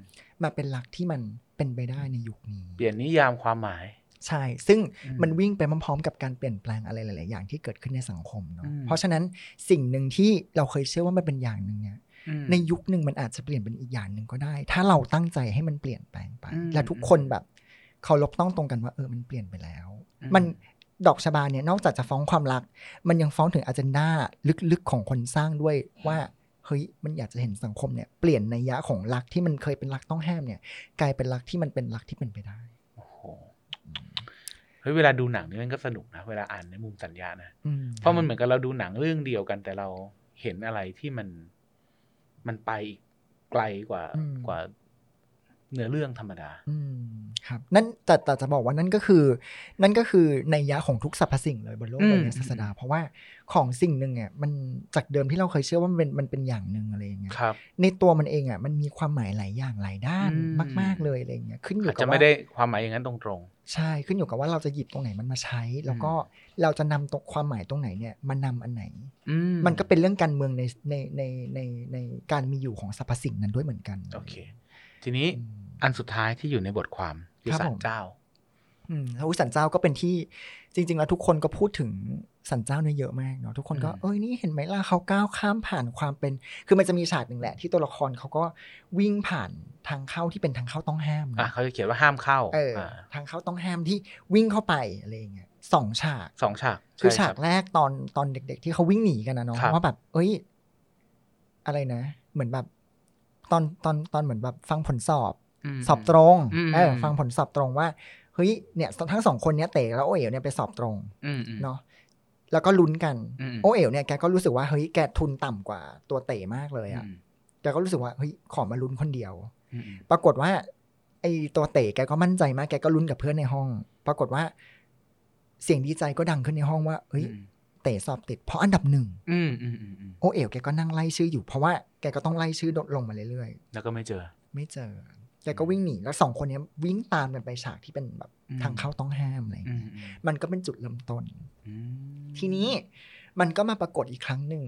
มาเป็นรักที่มันเป็นไปได้ในยุคนี้ เปลี่ยนนิยามความหมาย ใช่ ซึ่งอืมมันวิ่งไปพร้อมๆกับการเปลี่ยนแปลงอะไรหลาย ๆ อย่างที่เกิดขึ้นในสังคมเนาะอืมเพราะฉะนั้นสิ่งหนึ่งที่เราเคยเชื่อว่ามันเป็นอย่างหนึ่งเนี่ยอืมในยุคหนึ่งมันอาจจะเปลี่ยนเป็นอีกอย่างหนึ่งก็ได้ ถ้าเราตั้งใจให้มันเปลี่ยนแปลงไปอืมและทุกคนแบบเคารพต้องตรงกันว่าเออมันเปลี่ยนไปแล้วอืมมัน ดอกชบาเนี่ยนอกจากจะฟ้องความรัก มันยังฟ้องถึงอ g e n d a ลึกๆของคนสร้างด้วยว่าเฮ้ยมันอยากจะเห็นสังคมเนี่ยเปลี่ยนในยยะของรักที่มันเคยเป็นรักต้องห้ามเนี่ย กลายเป็นรักที่มันเป็นรักที่เป็นไปได้โอ้โหเฮ้ยเวลาดูหนังนี่มันก็สนุกนะเวลาอ่านในมุมสัญญานะอืมเพราะมันเหมือนกับเราดูหนังเรื่องเดียวกัน แต่เราเห็นอะไรที่มันมันไปอีกไกลกว่าอืมกว่า เนื้อเรื่องธรรมดาอืมครับนั่นแต่แต่จะบอกว่านั่นก็คือ นั่นก็คือในยยะของทุกสรรพสิ่งเลยบนโลกอืมใบนี้ศาสดาเพราะว่าของสิ่งหนึ่งอะมันจากเดิมที่เราเคยเชื่อว่ามันเป็นมันเป็นอย่างหนึ่งอะไรอย่างเงี้ยครับในตัวมันเองอะมันมีความหมายหลายอย่างหลายด้านอืมมาก ๆเลยอะไรอย่างเงี้ยขึ้นอยู่อาจกับจะว่าไม่ได้ความหมายอย่างนั้นตรงใช่ขึ้นอยู่กับว่าเราจะหยิบตรงไหนมันมาใช้ แล้วก็เราจะนำตรงความหมายตรงไหนเนี่ยมานำอันไหนๆอืมมันก็เป็นเรื่องการเมืองในในในในในการมีอยู่ของสรรพสิ่งนั้นด้วยเหมือนกันโอเค ทีนี้ อืมอันสุดท้ายที่อยู่ในบทความคือครับสัผนมเจ้า อืมแล้วสันเจ้าก็เป็นที่จริง ๆ แล้วทุกคนก็พูดถึงสันเจ้าเนี่ยเยอะมากเนาะทุกคนก็อืมเอ้ยนี่เห็นไหมล่ะเขาก้าวข้ามผ่านความเป็น คือมันจะมีฉากหนึ่งแหละ ที่ตัวละครเขาก็วิ่งผ่านทางเข้าที่เป็นทางเข้าต้องห้ามอะนะเขาจะเขียนว่าห้ามเข้าเอออ่าทางเข้าต้องห้ามที่วิ่งเข้าไปอะไรอย่างเงี้ยสองฉากสองฉาก คือใช่ฉากรับแรกตอนตอนเด็ก ๆ ที่เขาวิ่งหนีกันนะเนาะครับว่าแบบ เอ้ย อะไรนะ เหมือนแบบ ตอนตอนตอนเหมือนแบบฟังผลสอบม สอบตรงอืมเออฟังผลสอบตรงว่าเฮ้ยเนี่ยทั้งสองคนเนี้ยเต๋แล้วโอเอ๋วเนี่ยไปสอบตรงอืมอืมเนาะแล้วก็ลุ้นกันอืมโอเอ๋วเนี่ยแกก็รู้สึกว่าเฮ้ยแกทุนต่ำกว่าตัวเต๋มากเลยอะอืมแกก็รู้สึกว่าเฮ้ยขอมาลุ้นคนเดียวอืมอืมปรากฏว่า ไอ้ตัวเต๋แกก็มั่นใจมากแกก็ลุ้นกับเพื่อนในห้อง ปรากฏว่า เสียงดีใจก็ดังขึ้นในห้องว่าเฮ้ยเต๋สอบติดเพราะอันดับหนึ่งอืมอืมอืมอืมโอเอ๋วแกก็นั่งไล่ชื่ออยู่เพราะว่าแกก็ต้องไล่ชื่อลงมาเรื่อยๆแล้วก็ไม่เจอ ไม่เจอ แกก็วิ่งหนีแล้วสองคนเนี้ยวิ่งตามกันไปฉากที่เป็นแบบอืมทางเข้าต้องห้ามอะไรอย่างอืเงี้มยอืมมันก็เป็นจุดเริ่มต้นอืมทีนี้มันก็มาปรากฏอีกครั้งหนึ่ง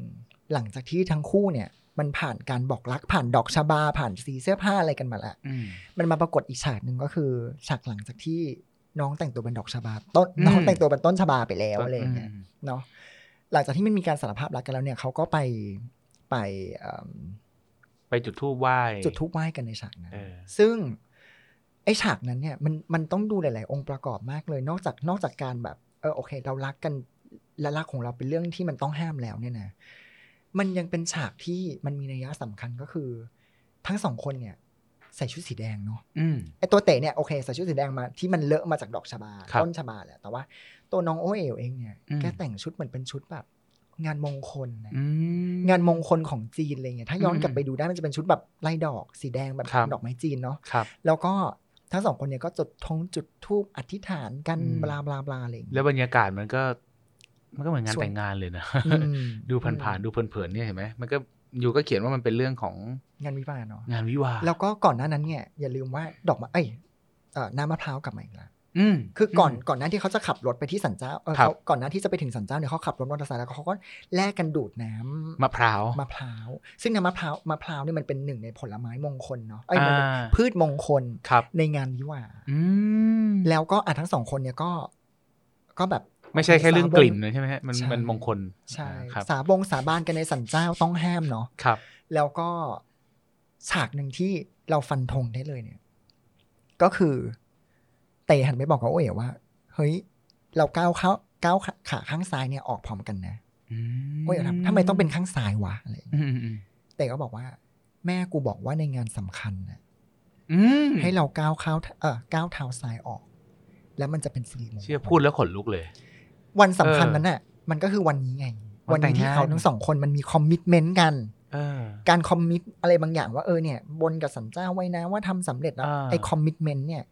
หลังจากที่ทั้งคู่เนี่ย มันผ่านการบอกรักผ่านดอกชบา ผ่านสีเสื้อผ้าอะไรกันมาแล้วอืมมันมาปรากฏอีกฉากหนึ่งก็คือฉากหลังจากที่น้องแต่งตัวเป็นดอกชบาต้นอืมน้องแต่งตัวเป็นต้นชบาไปแล้วอะไรอย่างเงี้ยมเนาะหลังจากที่มันมีการสารภาพรักกันแล้วเนี่ยเขาก็ไปไปเอิ่ม ไปจุดทูบไหว้จุดทูปไหว้กันในฉากนั้นเออซึ่งไอ้ฉากนั้นเนี่ยมันมันต้องดูหลาย ๆ องค์ประกอบมากเลย นอกจากนอกจากการแบบเออโอเค เรารักกันและรักของเราเป็นเรื่องที่มันต้องห้ามแล้วเนี่ยนะมันยังเป็นฉากที่มันมีนัยยะสำคัญก็คือ ทั้งสองคนเนี่ย ใส่ชุดสีแดงเนาะอืมไอ้ตัวเต๋เนี่ยโอเคใส่ชุดสีแดงมาที่มันเลอะมาจากดอกชบาครับต้นชบาแหละแต่ว่า ตัวน้องโอเอ๋วเองเนี่ยอืมแกแต่งชุดเหมือนเป็นชุดแบบ งานมงคลนะอืมงานมงคลของจีนอะไรเงี้ยถ้าย้อนอืมกลับไปดูได้มันจะเป็นชุดแบบลายดอกสีแดงแบบครับดอกไม้จีนเนาะครับแล้วก็ทั้งสองคนเนี่ยก็จุดธงจุดทูปอธิษฐานกันอืมบลาบลาบลาอะไรอย่างแล้เงี้วยบรรยากาศมันก็ มันก็เหมือนงานสวยแต่งงานเลยนะอืมดูผ่านๆดูเพลินๆเนี่ยเห็นไหมมันก็อยู่ก็เขียนว่ามันเป็นเรื่องของงานวิวาห์เนาะงานวิวาห์แล้วก็ก่อนหน้านั้นเนี่ยอย่าลืมว่าดอกไม้เอ้ยเอ่อน้ำมะพร้าวกลับมาอีกแล้วอืม คือก่อนก่อนหน้าที่เขาจะขับรถไปที่สันเจ้าเออครับเขาก่อนหน้าที่จะไปถึงสันเจ้าเนี่ยเขาขับรถมอเตอร์ไซค์แล้วเขาก็แลกกันดูดน้ำมะพร้าวมะพร้าวซึ่งน้ำมะพร้าวมะพร้าวเนี่ยมันเป็นหนึ่งในผลไม้มงคลเนาะเอ้ยมันเป็นอ่าพืชมงคลครับในงานวิวาห์อืมแล้วก็อะทั้งสองคนเนี่ยก็ ก็แบบไม่ใช่แค่เรื่องกลิ่นเลยใช่ไหมฮะมันใช่มันมงคลใช่ครับสาบงสาบานกันในสันเจ้าต้องห้ามเนาะครับ แล้วก็ฉากหนึ่งที่เราฟันธงได้เลยเนี่ย ก็คือ เตหันไปบอกกับโอเอ๋ว่า เฮ้ย เราก้าวเข้าก้าวขาขาข้างซ้ายเนี่ยออกพร้อมกันนะอืมโอเอ๋ถามทำไมต้องเป็นข้างซ้ายวะอะไรอย่างเงี้ยอืมอืมเตก็บอกว่า แม่กูบอกว่าในงานสำคัญนะอืมให้เราก้าวเข้าเออก้าวเท้าซ้ายออก แล้วมันจะเป็นสิริมงคลเชื่อพูดแล้วขนลุกเลย วันสำคัญเออนั้นน่ะ มันก็คือวันนี้ไง วัวันนแต่นี้งที่งานเขาทั้งสองคนมันมีคอมมิชเมนต์กันเออการคอมมิตอะไรบางอย่างว่าเออเนี่ย บนกับสันเจ้าไว้นะว่าทำสำเร็จแล้วอ่าไอ้คอมมิชเมนต์เนี่ย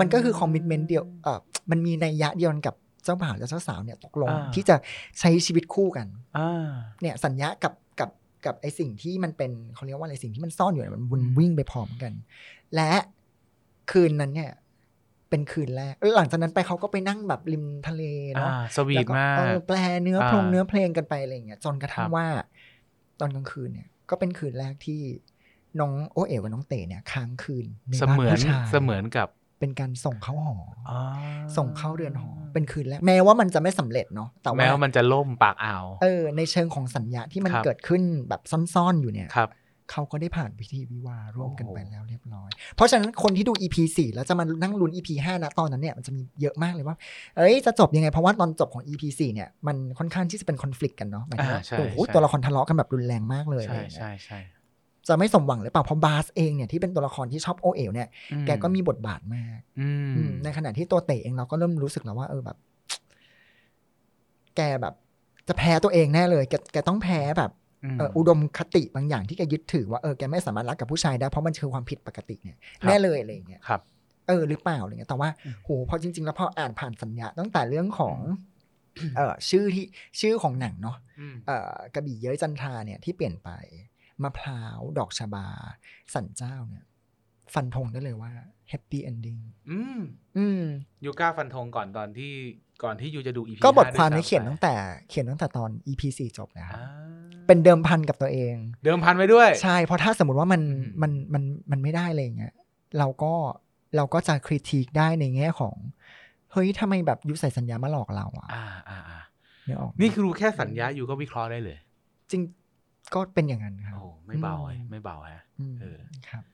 มันก็คือคอมมิชเมนต์เดียวเออมันมีนัยยะเดียวกันกับเจ้าบ่าวและเจ้าสาวเนี่ยตกลงอ่าที่จะใช้ชีวิตคู่กันอ่าเนี่ยสัญญากับกับกับไอสิ่งที่มันเป็นเขาเรียกว่าอะไรสิ่งที่มันซ่อนอยู่เนี่ยมันวนวิ่งไปพร้อมกัน และคืนนั้นเนี่ยเป็นคืนแรกแล้วหลังจากนั้นไปเขาก็ไปนั่งแบบริมทะเลอ่าเนาะสวีแล้วทมากเออแปลเนื้ออ่าพรงเนื้อเพลงกันไปอะไรอย่างเงี้ยจนกระทั่คงรับว่า ตอนกลางคืนเนี่ย ก็เป็นคืนแรกที่น้องโอเอ๋กับน้องเต๋เนี่ยค้างคืนในเสบ้านมือนผู้ชายเสมือนกับ เป็นการส่งเข้าหออ๋อส่งเข้าเรือนหอ เป็นคืนแรกแม้ว่ามันจะไม่สำเร็จเนาะแต่ว่าแม้ว่ามันจะล่มปากอ่าวเออ ในเชิงของสัญญาที่มันครับเกิดขึ้นแบบซ่อนๆอยู่เนี่ยครับเขาก็ได้ผ่านพิธีวิวาห์ร่วมกันโอ้โหไปแล้วเรียบร้อย เพราะฉะนั้นคนที่ดู EP 4แล้วจะมานั่งลุ้น EP 5นะตอนนั้นเนี่ยมันจะมีเยอะมากเลยว่า เอ้ยจะจบยังไง เพราะว่าตอนจบของ EP 4เนี่ยมันค่อนข้างที่จะเป็นคอน FLICT กันเนาะหมายถึงว่าอ่าใช่โอ้โหใช่ตัวละครทะเลาะกันแบบรุนแรงมากเลยใช่อะไรอย่างเงี้ยใช่ใช่ จะไม่สมหวังหรือเปล่าเพราะบาสเองเนี่ยที่เป็นตัวละครที่ชอบโอเอ๋วเนี่ยอืแกก็มีบทบาทมากอืมอืมในขณะที่ตัวเต๋เองเราก็เริ่มรู้สึกแล้วว่า เออแบบ แกแบบ จะแพ้ตัวเองแน่เลยแกแกต้องแพ้แบบมเอ่ออุดมคติบางอย่างที่แกยึดถือว่าเออแกไม่สามารถรักกับผู้ชายได้เพราะมันคือความผิดปกติเนี่ยครับแน่เลยอะไรอย่างเงี้ยครับ เออหรือเปล่าอะไรเงี้ยแต่ว่าอืมโหพอจริง ๆ แล้วพออ่านผ่านสัญญะตั้งแต่เรื่องของเออชื่อที่ชื่อของหนังเนาะอืมเอ่อกระบี่เย้ยจันทราเนี่ยที่เปลี่ยนไป มะพร้าว ดอกชบา ศาลเจ้าเนี่ย ฟันธงได้เลยว่า happy endingอืม อืม ยูก้าฟันธงก่อนตอนที่ก่อนที่ยูจะดูอีพีก็บทความนี้เขียนตั้งแต่เขียนตั้งแต่ตอน EP 4จบนะครับอ่าเป็นเดิมพันกับตัวเอง เดิมพันไว้ด้วย ใช่ เพราะถ้าสมมติว่ามันอืมมันมันมันไม่ได้อะไรอย่างเงี้ยเราก็เราก็จะคริติกได้ในแง่ของ เฮ้ยทำไมแบบยุใส่สัญญามาหลอกเราอะ อ่าอ่าอ่านึกออกไหมนี่คือรู้แค่สัญญายูก็วิเคราะห์ได้เลย จริง ก็เป็นอย่างนั้นครับโอ้ไม่เบาอืมไอ้ไม่เบาฮะอืมเออครับ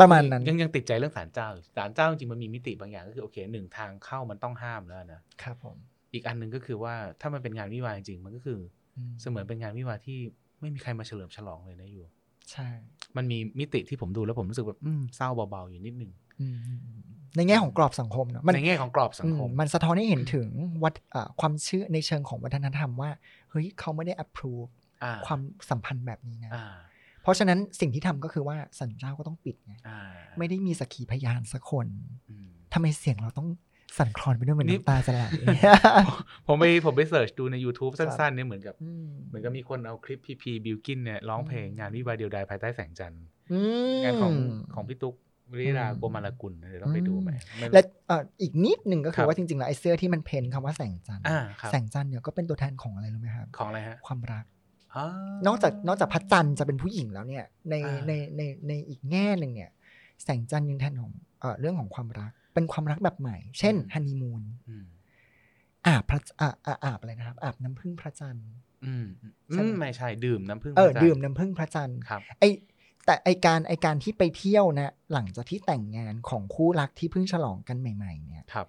ประมาณนั้นยังยังติดใจเรื่องศาลเจ้าอยู่ศาลเจ้าจริงๆมันมีมิติบางอย่างก็คือโอเคหนึ่งทางเข้ามันต้องห้ามแล้วนะครับผมอีกอันหนึ่งก็คือว่าถ้ามันเป็นงานวิวาห์จริงๆมันก็คืออืมเสมือนเป็นงานวิวาห์ที่ไม่มีใครมาเฉลิมฉลองเลยนะยูใช่ มันมีมิติที่ผมดูแล้วผมรู้สึกแบบอืมเศร้าเบาๆอยู่นิดนึงอืมอืมอืมในแง่ของกรอบสังคมเนอะมันในแง่ของกรอบสังคมอืมมันสะท้อนให้เห็นถึงวัดอ่าความเชื่อในเชิงของวัฒนธรรมว่า เฮ้ยเขาไม่ได้ approve อ่า ความสัมพันธ์แบบนี้นะอ่าเพราะฉะนั้นสิ่งที่ทำก็คือว่าศาลเจ้าก็ต้องปิดไงอ่าไม่ได้มีสักขีพยานสักคนอืมทำไมเสียงเราต้องสั่นคลอนไปด้วยเหมือนนี่น้ำตาจะไหลผมไปผมไป search ดูใน YouTube ครับสั้นๆเนี่ยเหมือนกับอืมเหมือนกับมีคนเอาคลิปพีพีบิลกินเนี่ยร้องเพลงอืมงานวิวาห์เดียวดายภายใต้แสงจันทร์อืมงานของของพี่ตุ๊กวิริดาอืมโกมาลกุลเดี๋ยวต้องไปดูไหมไม่และเอ่ออีกนิดหนึ่งก็คืครับว่าจริงๆแล้วไอ้เสื้อที่มัน paint คำว่าแสงจันทร์อ่าครับแสงจันทร์เนี่ยก็เป็นตัวแทนของอะไรรู้ไหมครับของอะไรฮะความรักอ่า นอกจากนอกจากพระจันทร์จะเป็นผู้หญิงแล้วเนี่ย ในอ่าในในในอีกแง่หนึ่งเนี่ย แสงจันทร์ยังแทนของเอ่อเรื่องของความรัก เป็นความรักแบบใหม่ เช่นฮันนีมูนอืมอาบพระอาอาอาบอะไรนะครับ อาบน้ำพึ่งพระจันทร์อืมใช่ไหมอืมไม่ใช่ดื่มน้ำผึ้งเออพระจันทร์ดื่มน้ำพึ่งพระจันทร์ครับไอแต่ไอการไอการที่ไปเที่ยวนะ หลังจากที่แต่งงานของคู่รักที่เพิ่งฉลองกันใหม่ ๆ เนี่ยครับ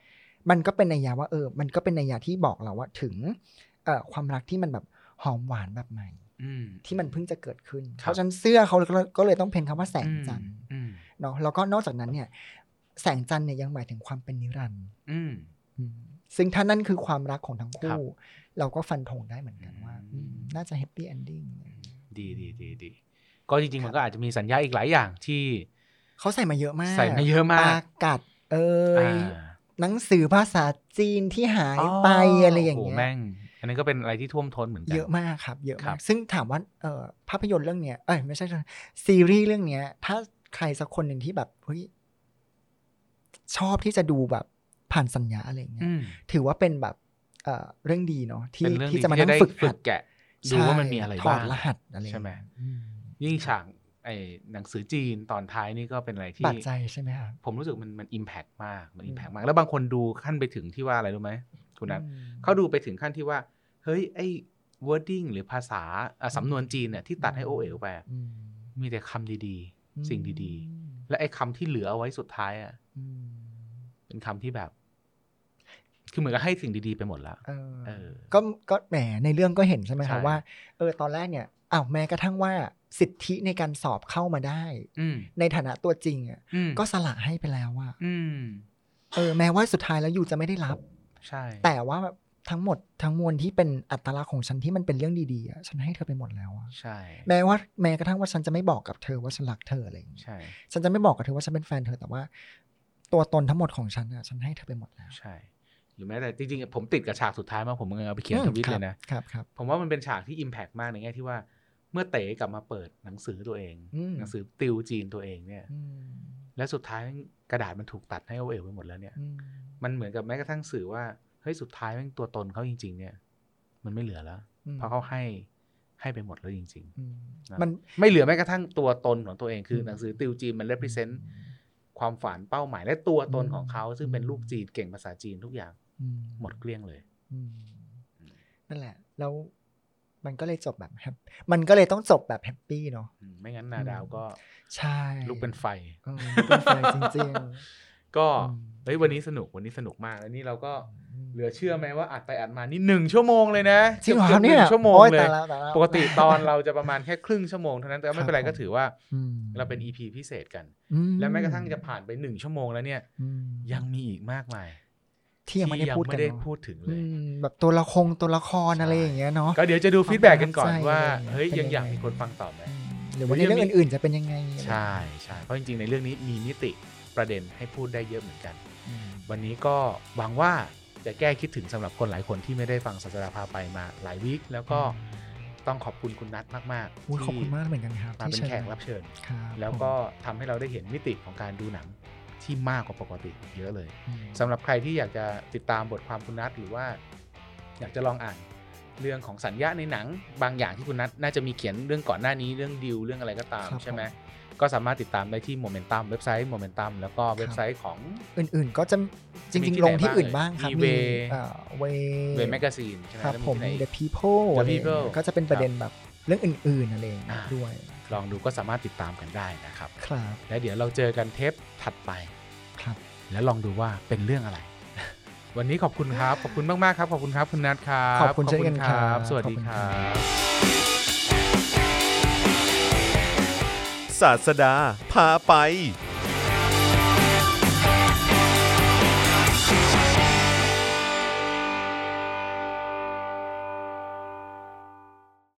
มันก็เป็นนัยยะว่าเออ มันก็เป็นนัยยะที่บอกเราว่าถึงเอ่อความรักที่มันแบบ หอมหวานแบบใหม่อืมที่มันเพิ่งจะเกิดขึ้นครับเพราะฉะนั้นเสื้อเขาก็ก็เลยต้องเพ้นท์คำว่าแสงจันทร์อืมเนาะแล้วก็นอกจากนั้นเนี่ย แสงจันทร์เนี่ยยังหมายถึงความเป็นนิรันดร์อืมอืมซึ่งถ้านั่นคือความรักของทั้งคู่ครับเราก็ฟันธงได้เหมือนกันว่าอืมอืมน่าจะ happy endingดีดีดีดีก็จริงๆ มันก็อาจจะมีสัญญาอีกหลายอย่างที่เขาใส่มาเยอะมาก ใส่มาเยอะมากปากัดเอ้ยอ่าหนังสือภาษาจีนที่หายไปอะไรอย่างเงี้โโหยแม่ง อันนั้นก็เป็นอะไรที่ท่วมท้นเหมือนกันเยอะมากครับ เยอะครัมากบซึ่งถามว่าเอ่อภาพยนตร์เรื่องเนี้ยเอ้ยไม่ใช่ซีรีส์เรื่องเนี้ย ถ้าใครสักคนหนึ่งที่แบบเฮ้ยชอบที่จะดูแบบผ่านสัญญาอะไรอย่างเงี้ยอืมถือว่าเป็นแบบเอ่อเรื่องดีเนาะที่เป็นเรื่องที่ดีจะมาที่นั่จะงได้ฝึกฝึหัดกแกะดูว่ามันมีอะไรถอบ้าดงรหัสอะไรใช่ไหมอืมยิ่งฉากไอ้หนังสือจีนตอนท้ายนี่ก็เป็นอะไรที่บาดใจใช่ไหมครับผมรู้สึกมันมันอิมแพกมากมันอืมอิมแพกมาก แล้วบางคนดูขั้นไปถึงที่ว่าอะไรรู้ไหม คุณนัทอืมเขาดูไปถึงขั้นที่ว่า เฮ้ย ไอ้ wording หรือภาษาอะสำนวนจีนเนี่ยที่ตัดให้โอเอ๋วไปอะอืมมีแต่คำดีๆ สิ่งดีอืมๆและไอ้คำที่เหลือเอาไว้สุดท้ายอะอืมเป็นคำที่แบบ คือเหมือนกับให้สิ่งดีๆไปหมดแล้วเออเออก็ก็แหมในเรื่องก็เห็นใช่ไหมครับใช่ว่าเออตอนแรกเนี่ยอ้าวแม้กระทั่งว่าสิทธิในการสอบเข้ามาได้อืมในฐานะตัวจริงอะอืมก็สละให้ไปแล้วว่าอืมเออ แม้ว่าสุดท้ายแล้วอยู่จะไม่ได้รับ ใช่ แต่ว่าแบบทั้งหมดทั้งมวลที่เป็นอัตลักษณ์ของฉันที่มันเป็นเรื่องดีๆอะฉันให้เธอไปหมดแล้วอะใช่ แม้ว่าแม้กระทั่งว่าฉันจะไม่บอกกับเธอว่าฉันรักเธออะไรอย่างเงี้ยใช่ ฉันจะไม่บอกกับเธอว่าฉันเป็นแฟนเธอแต่ว่า ตัวตนทั้งหมดของฉันอะฉันให้เธอไปหมดแล้ว ใช่ หรือแม้แต่จริงๆ ผมติดกับฉากสุดท้ายมากผมยังเอาไปเขียนทวิตเลยนะครับครับผมว่ามันเป็นฉากที่อิมแพกมากในแง่ที่ว่าเมื่อเต๋กลับมาเปิดหนังสือตัวเองอืมหนังสือติวจีนตัวเองเนี่ยอืม และสุดท้ายกระดาษมันถูกตัดให้โอเอลไปหมดแล้วเนี่ยอืมมันเหมือนกับแม้กระทั่งสื่อว่าเฮ้ยสุดท้ายแม่งตัวตนเขาจริง ๆ เนี่ย มันไม่เหลือแล้วอืมเพราะเขาให้ให้ไปหมดแล้วจริงอืมนะมันๆไม่เหลือแม้กระทั่งตัวตนของตัวเองคืออมหนังสือติวจีนมัน represent ความฝันเป้าหมายและตัวตนของเขาซึ่งเป็นลูกจีนเก่งภาษาจีนทุกอย่างอืหมดเกลี้ยงเลยอืมนั่นแหละ แล้ว มันก็เลยจบแบบแฮปมันก็เลยต้องจบแบบแฮปปี้เนาะอืมไม่งั้นนาดาวก็ใช่ลุกเป็นไฟเออลุกเป็นไฟจริงก็อืมเฮ้ยวันนี้สนุกวันนี้สนุกมากแล้วนี่เราก็ๆเหลือเชื่อไหมว่าอัดไปอัดมานี่หนึ่งชั่วโมงเลยนะจริงเหรอกืคอรับบๆหเนี่นึ่ยงชั่วโมงโอ้เลยตาแล้วตายแล้วปกติตอนเราจะประมาณแค่ครึ่งชั่วโมงเท่านั้นแต่ว่าไม่เป็นไรครับก็ถือว่าอืมเราเป็น EP พิเศษกันอืมและแม้กระทั่งจะผ่านไปหนึ่งชั่วโมงแล้วเนี่ยอืมยังมีอีกมากมาย ที่ยังไม่ได้พูดกันได้เนอะพูดถึงเลอืมแบบตัวละครตัวละครใช่อะไรอย่างเงี้ยเนาะก็เดี๋ยวจะดู feedback กันก่อนความประทับใจว่าอะไรอย่างเงี้ยเฮ้ยเป็นยังอยากยังไงมีคนฟังต่อไหมอืมหรือว่าในเรื่องอื่นๆจะเป็นยังไง ใช่ใช่เพราะจริงๆในเรื่องนี้มีมิติประเด็นให้พูดได้เยอะเหมือนกันอืมวันนี้ก็หวังว่าจะแก้คิดถึงสำหรับคนหลายคนที่ไม่ได้ฟังศาสดาพาไปมาหลาย week แล้วก็ต้องขอบคุณคุณนัทมากอุ๊ยๆขอบคุณมากเหมือนกันครับมาเป็นที่แขชิญกรับเชิญครับแล้วก็ทำให้เราได้เห็นมิติของการดูหนัง ที่มากกว่าปกติเยอะเลยอืมสำหรับใครที่อยากจะติดตามบทความคุณนัทหรือว่า อยากจะลองอ่านเรื่องของสัญญาในหนัง บางอย่างที่คุณนัทน่าจะมีเขียนเรื่องก่อนหน้านี้เรื่องดิวเรื่องอะไรก็ตามครับใช่ไหมผมก็สามารถติดตามได้ที่โมเมนตัมเว็บไซต์โมเมนตัมแล้วก็เว็บไซต์ของอื่นๆ ก็จะจมีริงที่ๆลงไหนที่บ้างอื่นบ้างครับ มี Way เวเว็บแมกกาซีนใช่ไหมครับแล้วผมที่ไหน The People The อะไรอย่างเงี้ย People ก็จะเป็นประเด็นแบบเรื่องอื่นๆอะไรอย่างเงี้ยอ่าด้วย ลองดูก็สามารถติดตามกันได้นะครับครับแล้วเดี๋ยวเราเจอกันเทปถัดไปครับ แล้วลองดูว่าเป็นเรื่องอะไร วันนี้ขอบคุณครับ ขอบคุณมากๆครับ ขอบคุณครับคุณนัทครับขอบคุณเช่นกันครับ สวัสดีขอบคุณคครัรับบศาสดาพาไป